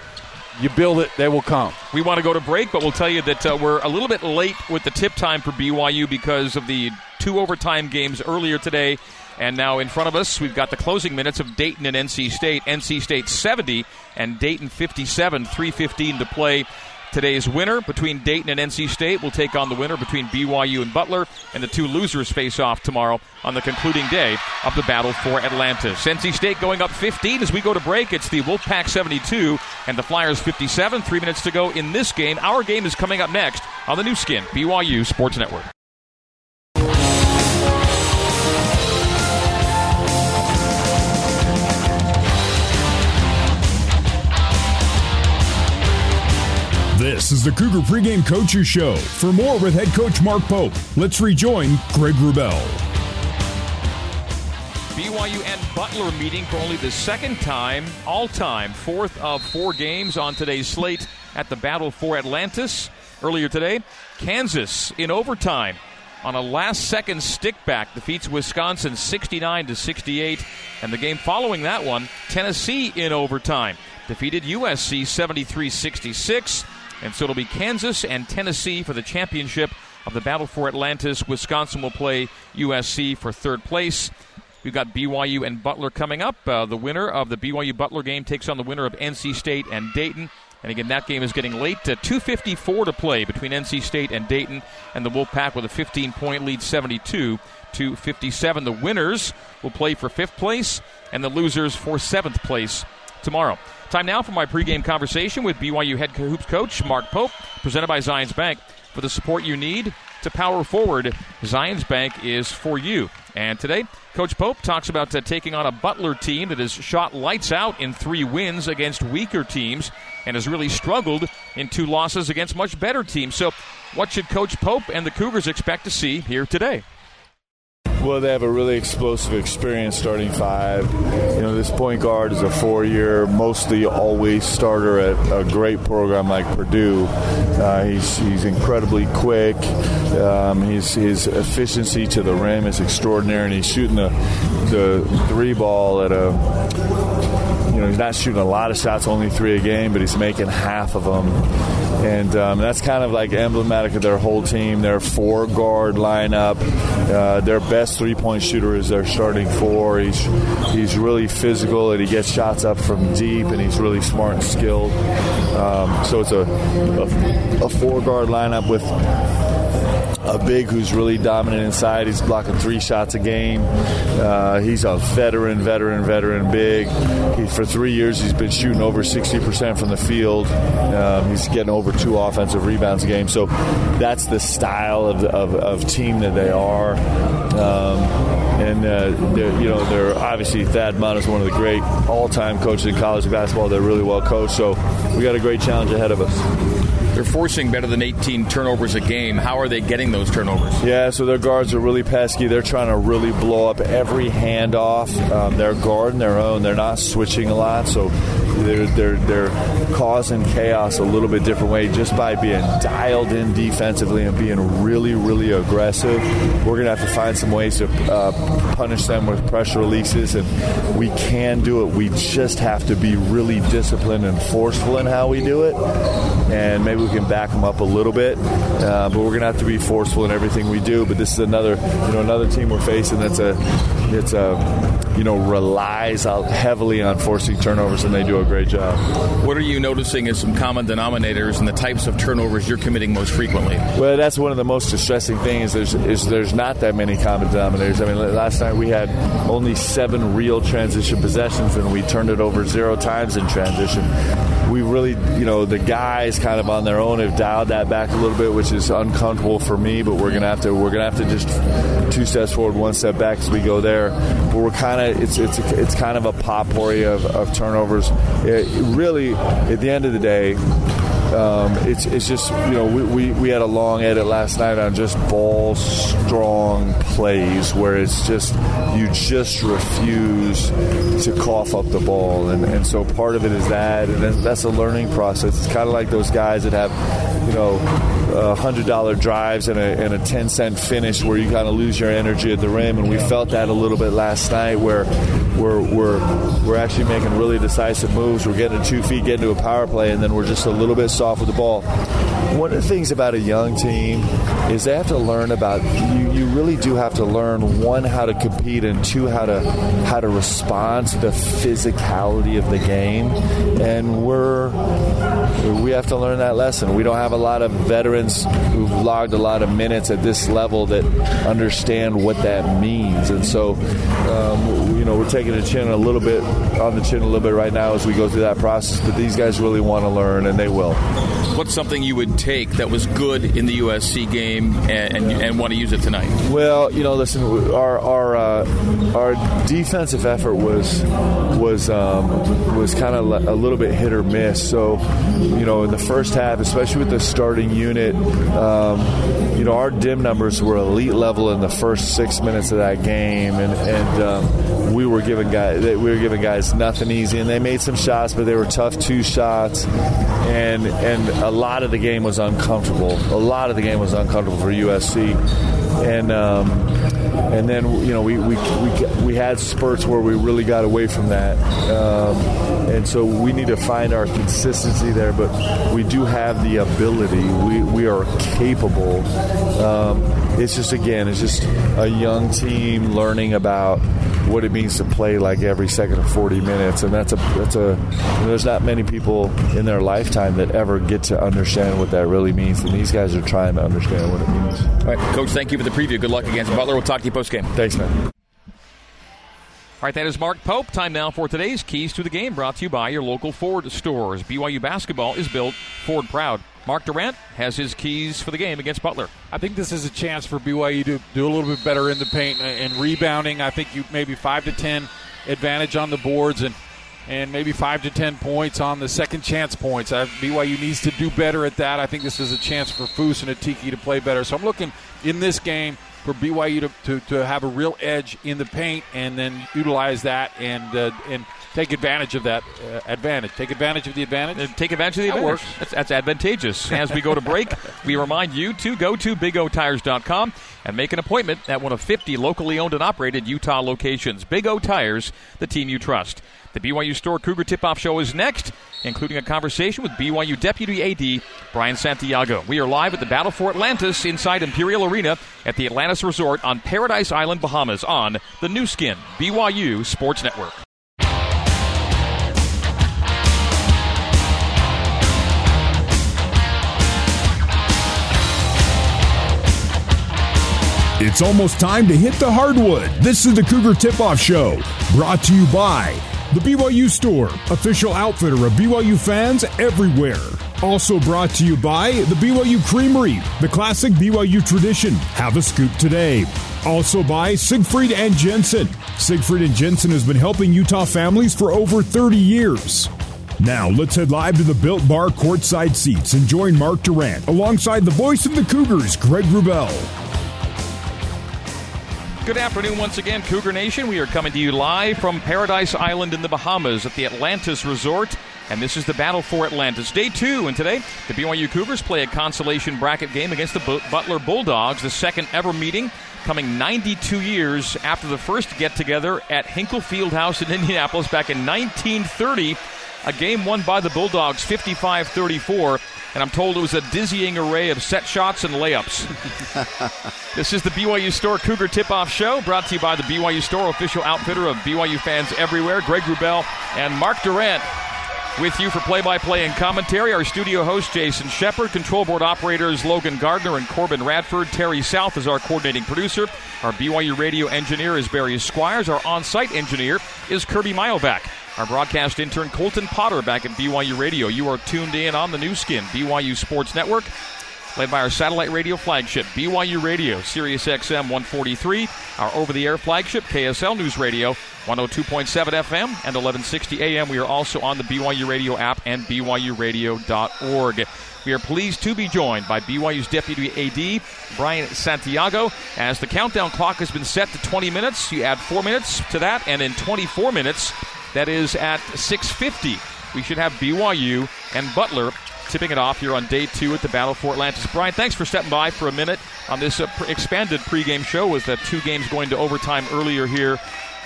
You build it, they will come.
We want to go to break, but we'll tell you that uh, we're a little bit late with the tip time for BYU because of the two overtime games earlier today and now in front of us, we've got the closing minutes of Dayton and NC State. NC State 70 and Dayton 57, 315 to play. Today's winner between Dayton and NC State will take on the winner between BYU and Butler, and the two losers face off tomorrow on the concluding day of the battle for Atlantis. NC State going up 15 as we go to break. It's the Wolfpack 72 and the Flyers 57. Three minutes to go in this game. Our game is coming up next on the Nu Skin, BYU Sports Network.
This is the Cougar Pregame Coaches Show. For more with head coach Mark Pope, let's rejoin Greg Wrubell.
BYU and Butler meeting for only the second time, all time, fourth of four games on today's slate at the Battle for Atlantis. Earlier today, Kansas in overtime on a last second stick back defeats Wisconsin 69 to 68 and the game following that one Tennessee in overtime defeated USC 73-66 and so it'll be Kansas and Tennessee for the championship of the Battle for Atlantis. Wisconsin will play USC for third place. We've got BYU and Butler coming up. Uh, the winner of the BYU Butler game takes on the winner of NC State and Dayton. And again, that game is getting late. To 2:54 to play between NC State and Dayton, and the Wolfpack with a 15-point lead, 72 to 57. The winners will play for fifth place, and the losers for seventh place tomorrow. Time now for my pregame conversation with BYU head hoops coach Mark Pope, presented by Zions Bank. For the support you need to power forward, Zions Bank is for you. And today, Coach Pope talks about uh, taking on a Butler team that has shot lights out in three wins against weaker teams and has really struggled in two losses against much better teams. So, what should Coach Pope and the Cougars expect to see here today?
Well, they have a really explosive experience starting five. You know, this point guard is a four year, mostly always starter at a great program like Purdue. Uh, he's, he's incredibly quick. Um, his, his efficiency to the rim is extraordinary, and he's shooting the, the three ball at a you know, he's not shooting a lot of shots, only three a game, but he's making half of them. And um, that's kind of like emblematic of their whole team. Their four guard lineup, uh, their best three point shooter is their starting four. He's he's really physical and he gets shots up from deep, and he's really smart and skilled. Um, so it's a, a, a four guard lineup with a big who's really dominant inside. He's blocking three shots a game. Uh, he's a veteran, veteran, veteran big. He, for three years, he's been shooting over 60% from the field. Um, he's getting over two offensive rebounds a game. So that's the style of, of, of team that they are. Um, and uh, you know they're obviously Thad Matta is one of the great all-time coaches in college basketball. They're really well coached, so we got a great challenge ahead of us.
They're forcing better than 18 turnovers a game. How are they getting those turnovers?
Yeah, so their guards are really pesky. They're trying to really blow up every handoff. Um, they're guarding their own. They're not switching a lot, so they're, they're, they're causing chaos a little bit different way just by being dialed in defensively and being really, really aggressive. We're to have to find some ways to uh, punish them with pressure releases, and we can do it. We just have to be really disciplined and forceful in how we do it, and maybe we can back them up a little bit. Uh, but we're going to have to be forceful in everything we do. But this is another, you know, another team we're facing that's a, it's a you know, relies heavily on forcing turnovers, and they do a great job.
What are you noticing as some common denominators and the types of turnovers you're committing most frequently?
Well, that's one of the most distressing things. There's is there's not that many common denominators. I mean, last night we had only seven real transition possessions, and we turned it over zero times in transition. We really, you know, the guys kind of on their own have dialed that back a little bit, which is uncomfortable for me. But we're gonna have to we're gonna have to just two steps forward, one step back as we go there. But we're kind of it's it's it's kind of a potpourri of, of turnovers. It really, at the end of the day, um, it's it's just you know we, we, we had a long edit last night on just ball strong plays where it's just you just refuse to cough up the ball and, and so part of it is that and that's a learning process. It's kind of like those guys that have you know hundred dollar drives and a, and a ten cent finish where you kind of lose your energy at the rim and we felt that a little bit last night where we're we're we're actually making really decisive moves. We're getting two feet, getting to a power play, and then we're just a little bit soft with the ball. One of the things about a young team is they have to learn about you. You really do have to learn one how to compete and two how to how to respond to the physicality of the game. And we're we have to learn that lesson. We don't have a lot of veterans who've logged a lot of minutes at this level that understand what that means. And so, um, you know, we're taking a chin a little bit on the chin a little bit right now as we go through that process. But these guys really want to learn, and they will.
What's something you would take that was good in the USC game and, and, and want to use it tonight?
Well, you know, listen, our our uh, our defensive effort was was um, was kind of a little bit hit or miss. So, you know, in the first half, especially with the starting unit, um, you know, our dim numbers were elite level in the first six minutes of that game, and and um, we were giving guys we were giving guys nothing easy, and they made some shots, but they were tough two shots, and and a lot of the game was uncomfortable. A lot of the game was uncomfortable for USC, and. Um, and then you know we, we, we, we had spurts where we really got away from that. Um, and so we need to find our consistency there but we do have the ability. We, we are capable. Um, it's just again it's just a young team learning about what it means to play like every second of 40 minutes. And that's a that's a you know, there's not many people in their lifetime that ever get to understand what that really means. And these guys are trying to understand what it means.
All right coach thank you for the preview good luck against butler we'll talk to you post game
thanks man
all right, that is Mark Pope. Time now for today's Keys to the Game, brought to you by your local Ford stores. BYU basketball is built Ford proud. Mark Durrant has his keys for the game against Butler.
I think this is a chance for BYU to do a little bit better in the paint and rebounding. I think you maybe five to ten advantage on the boards and and maybe five to ten points on the second chance points. I, BYU needs to do better at that. I think this is a chance for Foose and Atiki to play better. So I'm looking in this game for BYU to, to, to have a real edge in the paint and then utilize that and uh, and take advantage of that uh, advantage. Take advantage of the advantage.
Uh, take advantage of the advantage. That that's, that's, advantageous. As we go to break, (laughs) we remind you to go to BigOTires.com and make an appointment at one of 50 locally owned and operated Utah locations. Big O Tires, the team you trust. The BYU Store Cougar Tip Off Show is next, including a conversation with BYU Deputy AD Brian Santiago. We are live at the Battle for Atlantis inside Imperial Arena at the Atlantis Resort on Paradise Island, Bahamas on the Nu Skin, BYU Sports Network.
It's almost time to hit the hardwood. This is the Cougar Tip Off Show, brought to you by the BYU Store, official outfitter of BYU fans everywhere. Also brought to you by the BYU Creamery, the classic BYU tradition. Have a scoop today. Also by Siegfried and Jensen. Siegfried and Jensen has been helping Utah families for over 30 years. Now, let's head live to the Built Bar courtside seats and join Mark Durrant alongside the voice of the Cougars, Greg Wrubell.
Good afternoon once again, Cougar Nation. We are coming to you live from Paradise Island in the Bahamas at the Atlantis Resort. And this is the battle for Atlantis. Day two, and today the BYU Cougars play a consolation bracket game against the Butler Bulldogs, the second ever meeting coming 92 years after the first get together at Hinkle Fieldhouse in (laughs) Indianapolis back in 1930. A game won by the Bulldogs 55 34 and I'm told it was a dizzying array of set shots and layups. (laughs) this is the BYU Store Cougar Tip Off Show, brought to you by the BYU Store, official outfitter of BYU fans everywhere. Greg Wrubell and Mark Durrant with you for play by play and commentary. Our studio host, Jason Shepard. Control board operators, Logan Gardner and Corbin Radford. Terry South is our coordinating producer. Our BYU radio engineer is Barry Squires. Our on site engineer is Kirby Milevac. Our broadcast intern, Colton Potter, back at BYU Radio. You are tuned in on the Nu Skin, BYU Sports Network, led by our satellite radio flagship, BYU Radio, Sirius XM 143, our over the air flagship, KSL News Radio, 102.7 FM and 1160 AM. We are also on the BYU Radio app and BYURadio.org. We are pleased to be joined by BYU's Deputy AD, Brian Santiago. As the countdown clock has been set to 20 minutes, you add four minutes to that, and in 24 minutes, that is at 6:50. We should have BYU and Butler tipping it off here on day two at the Battle for Atlantis. Brian, thanks for stepping by for a minute on this uh, expanded pregame show. Was the two games going to overtime earlier here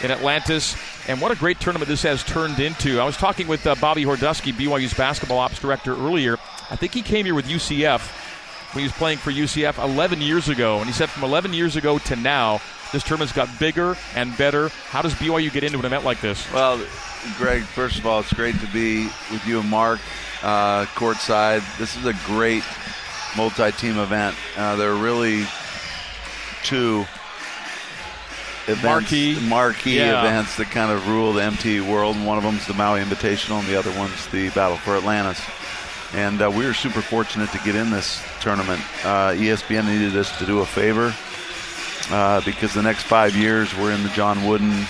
in Atlantis, and what a great tournament this has turned into. I was talking with uh, Bobby Hordusky, BYU's basketball ops director, earlier. I think he came here with UCF when he was playing for UCF 11 years ago, and he said from 11 years ago to now, this tournament's got bigger and better. How does BYU get into an event like this?
Well, Greg, first of all, it's great to be with you and Mark uh, courtside. This is a great multi-team event. Uh, there are really two events,
marquee,
marquee
yeah.
events that kind of rule the MT world. And one of them is the Maui Invitational, and the other one's the Battle for Atlantis. And uh, we were super fortunate to get in this tournament. Uh, ESPN needed us to do a favor uh, because the next five years we're in the John Wooden.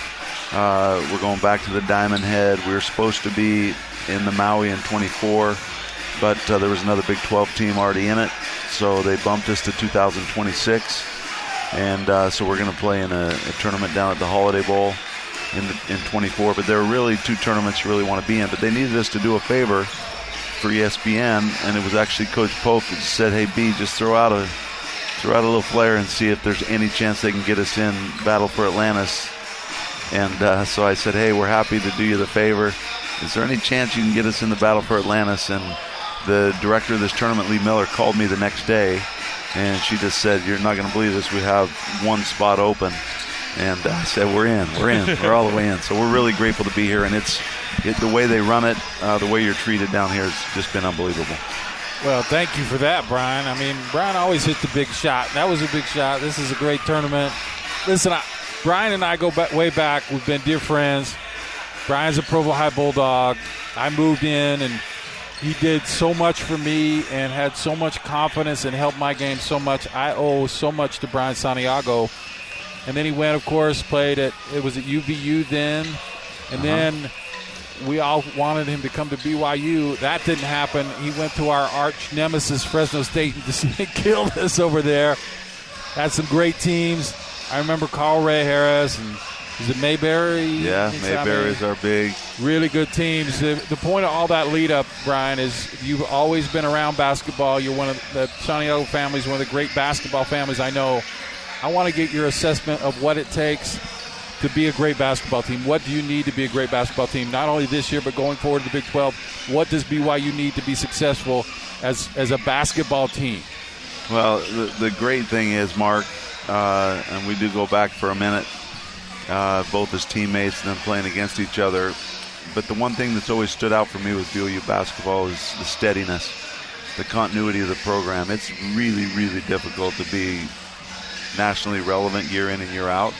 Uh, we're going back to the Diamond Head. We were supposed to be in the Maui in 24, but uh, there was another Big 12 team already in it, so they bumped us to 2026. And uh, so we're going to play in a, a, tournament down at the Holiday Bowl in, the, in 24. But there are really two tournaments you really want to be in. But they needed us to do a favor for ESPN, and it was actually Coach Pope that said, "Hey, B, just throw out a throw out a little flare and see if there's any chance they can get us in Battle for Atlantis." And uh, so I said, "Hey, we're happy to do you the favor. Is there any chance you can get us in the Battle for Atlantis?" And the director of this tournament, Lee Miller, called me the next day, and she just said, "You're not going to believe this. We have one spot open." And I said, "We're in. We're in. We're all the way in." So we're really grateful to be here, and it's it, the way they run it, uh, the way you're treated down here has just been unbelievable.
Well, thank you for that, Brian. I mean, Brian always hit the big shot. That was a big shot. This is a great tournament. Listen, I, Brian and I go back, way back. We've been dear friends. Brian's a Provo High Bulldog. I moved in, and he did so much for me and had so much confidence and helped my game so much. I owe so much to Brian Santiago. And then he went, of course, played at it was at UVU then, and uh-huh. then we all wanted him to come to BYU. That didn't happen. He went to our arch nemesis, Fresno State, and (laughs) just killed us over there. Had some great teams. I remember Carl Ray Harris and is it Mayberry?
Yeah, Mayberry is our big.
Really good teams. The, the, point of all that lead up, Brian, is you've always been around basketball. You're one of the Santiago family is one of the great basketball families I know. I want to get your assessment of what it takes to be a great basketball team? What do you need to be a great basketball team? Not only this year, but going forward to the Big 12. What does BYU need to be successful as as a basketball team?
Well, the, the great thing is, Mark, uh, and we do go back for a minute, uh, both as teammates and then playing against each other. But the one thing that's always stood out for me with BYU basketball is the steadiness, the continuity of the program. It's really, really difficult to be nationally relevant year in and year out.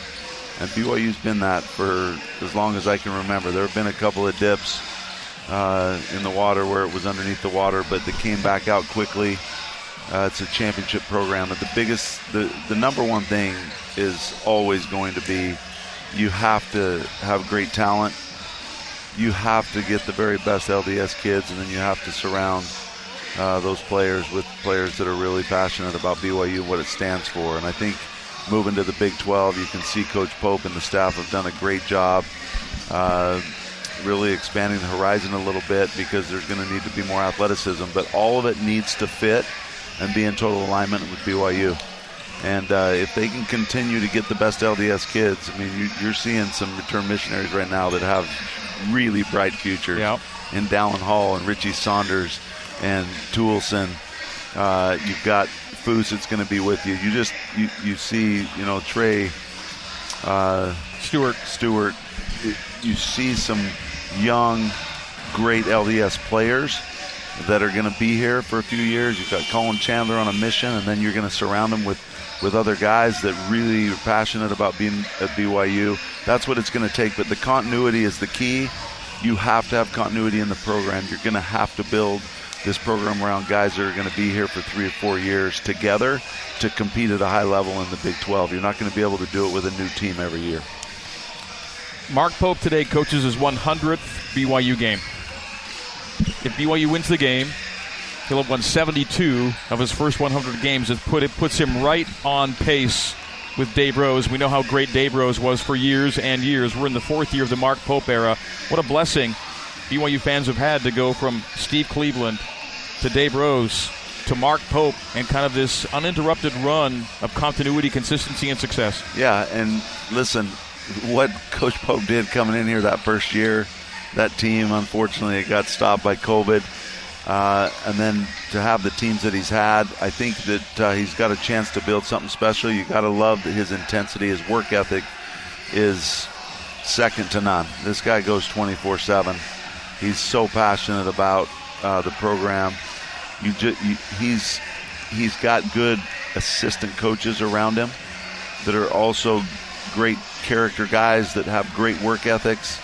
And BYU's been that for as long as I can remember. There have been a couple of dips uh, in the water where it was underneath the water, but they came back out quickly. Uh, it's a championship program, but the biggest, the, the number one thing is always going to be you have to have great talent. You have to get the very best LDS kids, and then you have to surround uh, those players with players that are really passionate about BYU and what it stands for. And I think moving to the Big 12. You can see Coach Pope and the staff have done a great job. Uh, really expanding the horizon a little bit because there's going to need to be more athleticism, but all of it needs to fit and be in total alignment with BYU. And uh, if they can continue to get the best LDS kids, I mean, you, are seeing some return missionaries right now that have really bright futures.
Yep.
In Dallin Hall and Richie Saunders and Toolson. Uh, you've got Foose that's going to be with you. You just you, you see you know Trey uh,
Stewart
Stewart. You see some young, great LDS players that are going to be here for a few years. You've got Collin Chandler on a mission, and then you're going to surround him with with other guys that really are passionate about being at BYU. That's what it's going to take. But the continuity is the key. You have to have continuity in the program. You're going to have to build this program around guys that are going to be here for three or four years together to compete at a high level in the Big 12. You're not going to be able to do it with a new team every year.
Mark Pope today coaches his 100th BYU game. If BYU wins the game, he'll have won 72 of his first 100 games. It, put, it puts him right on pace with Dave Rose. We know how great Dave Rose was for years and years. We're in the fourth year of the Mark Pope era. What a blessing BYU fans have had to go from Steve Cleveland to Dave Rose to Mark Pope and kind of this uninterrupted run of continuity, consistency, and success.
Yeah, and listen, what Coach Pope did coming in here that first year, that team, unfortunately, it got stopped by COVID. Uh, and then to have the teams that he's had, I think that uh, he's got a chance to build something special. You got to love his intensity, his work ethic is second to none. This guy goes 24 7. He's so passionate about uh, the program. You, just, you, he's he's got good assistant coaches around him that are also great character guys that have great work ethics.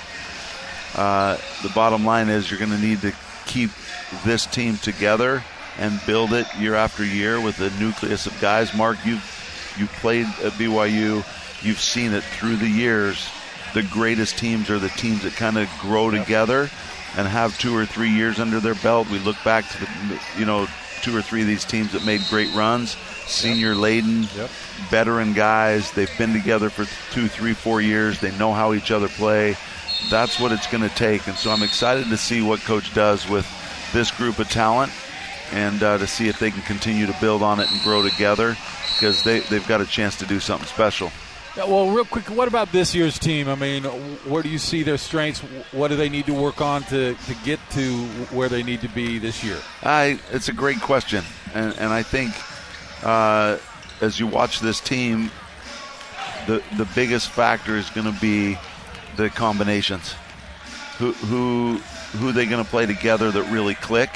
Uh, the bottom line is you're going to need to keep this team together and build it year after year with a nucleus of guys. Mark, you've you played at BYU, you've seen it through the years. The greatest teams are the teams that kind of grow together and have two or three years under their belt. We look back to the, you know, two or three of these teams that made great runs, senior laden, yep. veteran guys. They've been together for two, three, four years. They know how each other play. That's what it's going to take. And so I'm excited to see what Coach does with this group of talent and uh, to see if they can continue to build on it and grow together because they, they've got a chance to do something special.
Yeah, well, real quick, what about this year's team? I mean, where do you see their strengths? What do they need to work on to, to get to where they need to be this year?
I, it's a great question. And, and I think uh, as you watch this team, the, the biggest factor is going to be the combinations. Who, who, who are they going to play together that really click?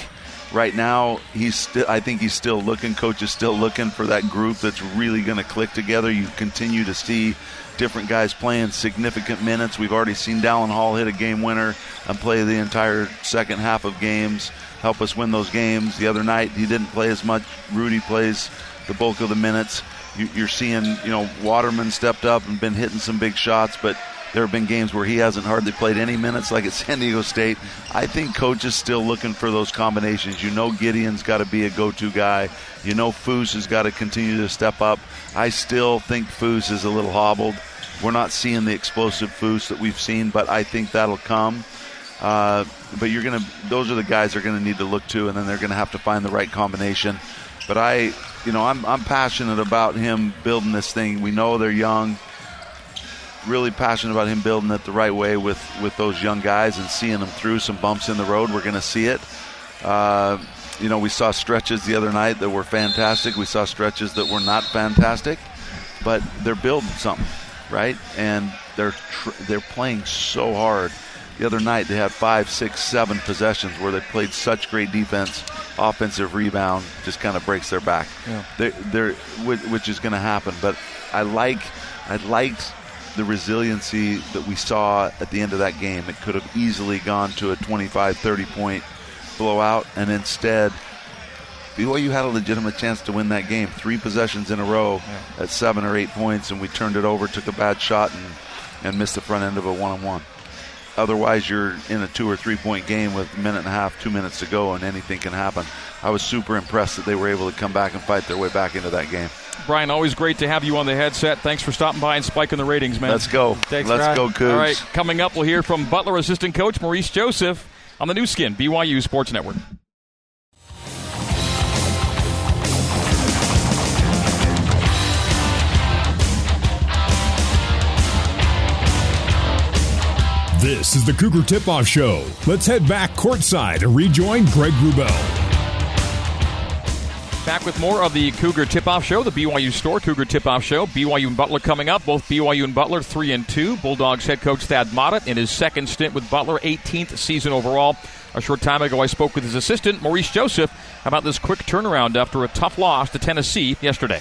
right now he's I think he's still looking coach is still looking for that group that's really going to click together. You continue to see different guys playing significant minutes. We've already seen Dallin Hall hit a game winner and play the entire second half of games help us win those games. The other night he didn't play as much. Rudi plays the bulk of the minutes. You, are seeing you know Waterman stepped up and been hitting some big shots but there have been games where he hasn't hardly played any minutes, like at San Diego State. I think coach is still looking for those combinations. You know, Gideon's got to be a go-to guy. You know, Foose has got to continue to step up. I still think Foose is a little hobbled. We're not seeing the explosive Foose that we've seen, but I think that'll come. Uh, but you're gonna; those are the guys they're gonna need to look to, and then they're gonna have to find the right combination. But I, you know, I'm I'm passionate about him building this thing. We know they're young really passionate about him building it the right way with, with those young guys and seeing them through some bumps in the road. We're going to see it. Uh, you know, we saw stretches the other night that were fantastic. We saw stretches that were not fantastic, but they're building something, right? And they're tr- they're playing so hard. The other night they had five, six, seven possessions where they played such great defense, offensive rebound just kind of breaks their back. Yeah. They're, they're, which is going to happen. But I like I liked the resiliency that we saw at the end of that game. It could have easily gone to a 25 30 point blowout, and instead, BYU had a legitimate chance to win that game. Three possessions in a row yeah. at seven or eight points, and we turned it over, took a bad shot, and, and missed the front end of a one on one. Otherwise, you're in a two or three point game with a minute and a half, two minutes to go, and anything can happen. I was super impressed that they were able to come back and fight their way back into that game.
Brian, always great to have you on the headset. Thanks for stopping by and spiking the ratings, man.
Let's go.
Thanks,
Let's
Ryan.
go, Cougs.
All right, coming up, we'll hear from Butler assistant coach Maurice Joseph on the Nu Skin, BYU Sports Network.
This is the Cougar Tip Off Show. Let's head back courtside to rejoin Greg Wrubell.
Back with more of the Cougar Tip Off Show, the BYU Store Cougar Tip Off Show. BYU and Butler coming up. Both BYU and Butler three and two. Bulldogs head coach Thad Matta in his second stint with Butler, 18th season overall. A short time ago, I spoke with his assistant Maurice Joseph about this quick turnaround after a tough loss to Tennessee yesterday.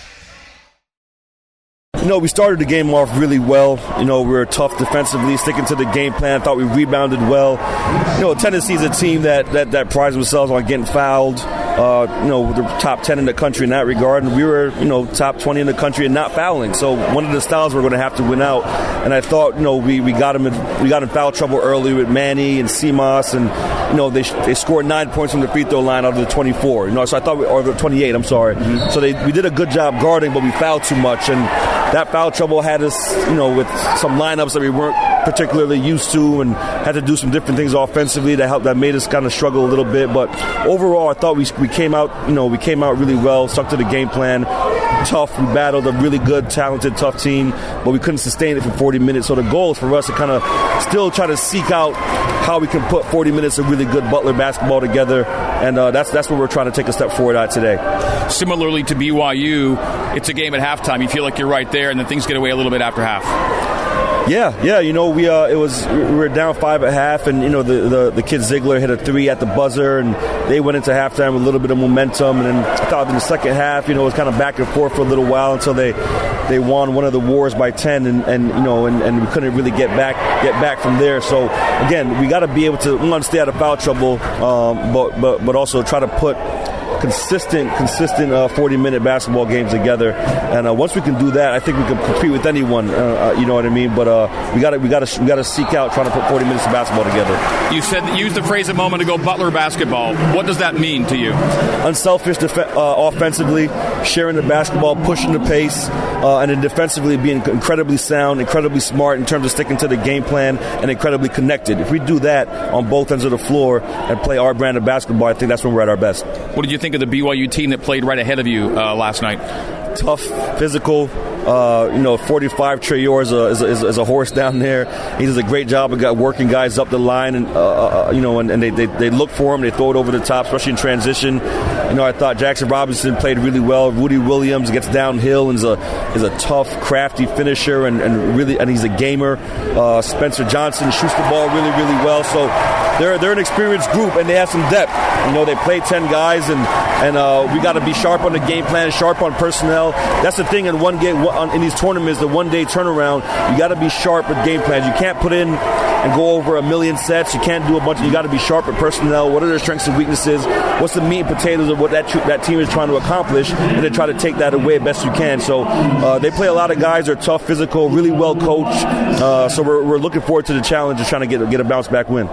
You know, we started the game off really well. You know, we were tough defensively, sticking to the game plan. Thought we rebounded well. You know, Tennessee's a team that that, that prides themselves on getting fouled. Uh, you know, the top 10 in the country in that regard, and we were, you know, top 20 in the country and not fouling. So one of the styles we're going to have to win out. And I thought, you know, we, we got him in, we got in foul trouble early with Manny and Simas, and you know they they scored nine points from the free throw line out of the 24. You know, so I thought, we, or the 28. I'm sorry. So they we did a good job guarding, but we fouled too much, and that foul trouble had us, you know, with some lineups that we weren't particularly used to, and had to do some different things offensively that helped that made us kind of struggle a little bit. But overall, I thought we we came out, you know, we came out really well, stuck to the game plan. Tough, we battled a really good, talented, tough team, but we couldn't sustain it for 40 minutes. So the goal is for us to kind of still try to seek out how we can put 40 minutes of really good Butler basketball together, and uh, that's that's what we're trying to take a step forward at today.
Similarly to BYU, it's a game at halftime. You feel like you're right there, and then things get away a little bit after half.
Yeah, yeah. You know, we uh, it was we were down five at half, and you know the, the the kid Zeigler hit a three at the buzzer, and they went into halftime with a little bit of momentum. And then I thought in the second half, you know, it was kind of back and forth for a little while until they they won one of the wars by ten, and, and you know, and, and we couldn't really get back get back from there. So again, we got to be able to to stay out of foul trouble, um, but but but also try to put consistent, consistent uh, 40 minute basketball games together. And uh, once we can do that, I think we can compete with anyone. Uh, uh, you know what I mean? But uh, we got to we got to we got to seek out trying to put 40 minutes of basketball together.
You said used the phrase a moment ago, Butler basketball. What does that mean to you?
Unselfish def- uh, offensively, sharing the basketball, pushing the pace, uh, and then defensively being incredibly sound, incredibly smart in terms of sticking to the game plan, and incredibly connected. If we do that on both ends of the floor and play our brand of basketball, I think that's when we're at our best.
What did you think of the BYU team that played right ahead of you uh, last night?
Tough, physical. Uh, you know, 45 Traore is a, is, a, is, a, horse down there. He does a great job of got working guys up the line, and uh, uh, you know, and, and they, they, they look for him. They throw it over the top, especially in transition. You know, I thought Jackson Robinson played really well. Rudi Williams gets downhill and is a is a tough, crafty finisher, and, and really, and he's a gamer. Uh, Spencer Johnson shoots the ball really, really well. So they're they're an experienced group, and they have some depth. You know, they play 10 guys, and and uh, we got to be sharp on the game plan, sharp on personnel. That's the thing in one game in these tournaments, the one day turnaround. You got to be sharp with game plans. You can't put in and go over a million sets. You can't do a bunch. Of, you got to be sharp with personnel. What are their strengths and weaknesses? What's the meat and potatoes of what that that team is trying to accomplish, and then try to take that away best you can. So uh, they play a lot of guys. They're tough, physical, really well coached. Uh, so we're, we're looking forward to the challenge of trying to get get a bounce back win.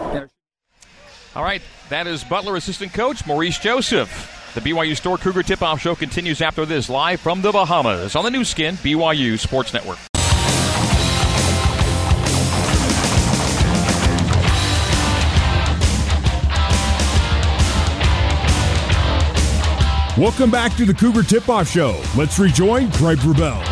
All right, that is Butler assistant coach Maurice Joseph. The BYU Store Cougar Tip Off Show continues after this, live from the Bahamas on the Nu Skin, BYU Sports Network.
Welcome back to the Cougar Tip Off Show. Let's rejoin Greg Wrubell.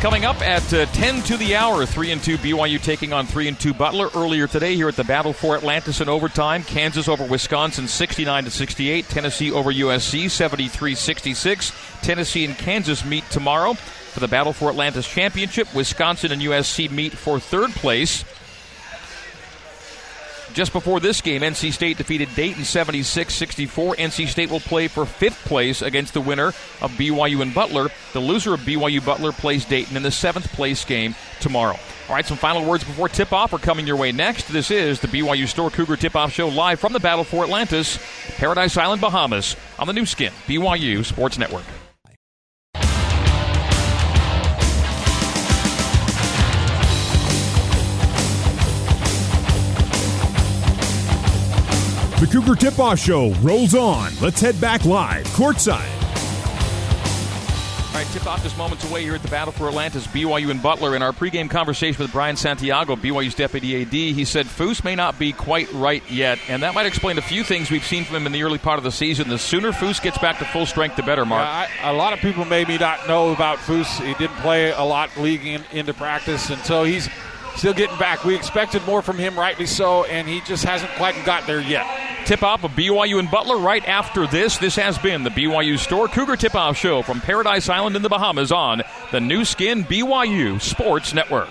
Coming up at uh, 10 to the hour, 3 and 2 BYU taking on 3 and 2 Butler earlier today here at the Battle for Atlantis in overtime. Kansas over Wisconsin 69 to 68, Tennessee over USC 73-66. Tennessee and Kansas meet tomorrow for the Battle for Atlantis championship. Wisconsin and USC meet for third place. Just before this game, NC State defeated Dayton 76 64. NC State will play for fifth place against the winner of BYU and Butler. The loser of BYU Butler plays Dayton in the seventh place game tomorrow. All right, some final words before tip off are coming your way next. This is the BYU Store Cougar Tip Off Show live from the Battle for Atlantis, Paradise Island, Bahamas, on the Nu Skin, BYU Sports Network.
The Cougar Tip Off Show rolls on. Let's head back live, courtside.
All right, tip off just moments away here at the Battle for Atlantis, BYU and Butler. In our pregame conversation with Brian Santiago, BYU's deputy AD, he said Foose may not be quite right yet, and that might explain a few things we've seen from him in the early part of the season. The sooner Foose gets back to full strength, the better, Mark.
Yeah, I, a lot of people maybe not know about Foose. He didn't play a lot leading in, into practice, and so he's still getting back. We expected more from him, rightly so, and he just hasn't quite got there yet.
Tip off of BYU and Butler right after this. This has been the BYU Store Cougar Tip Off Show from Paradise Island in the Bahamas on the Nu Skin BYU Sports Network.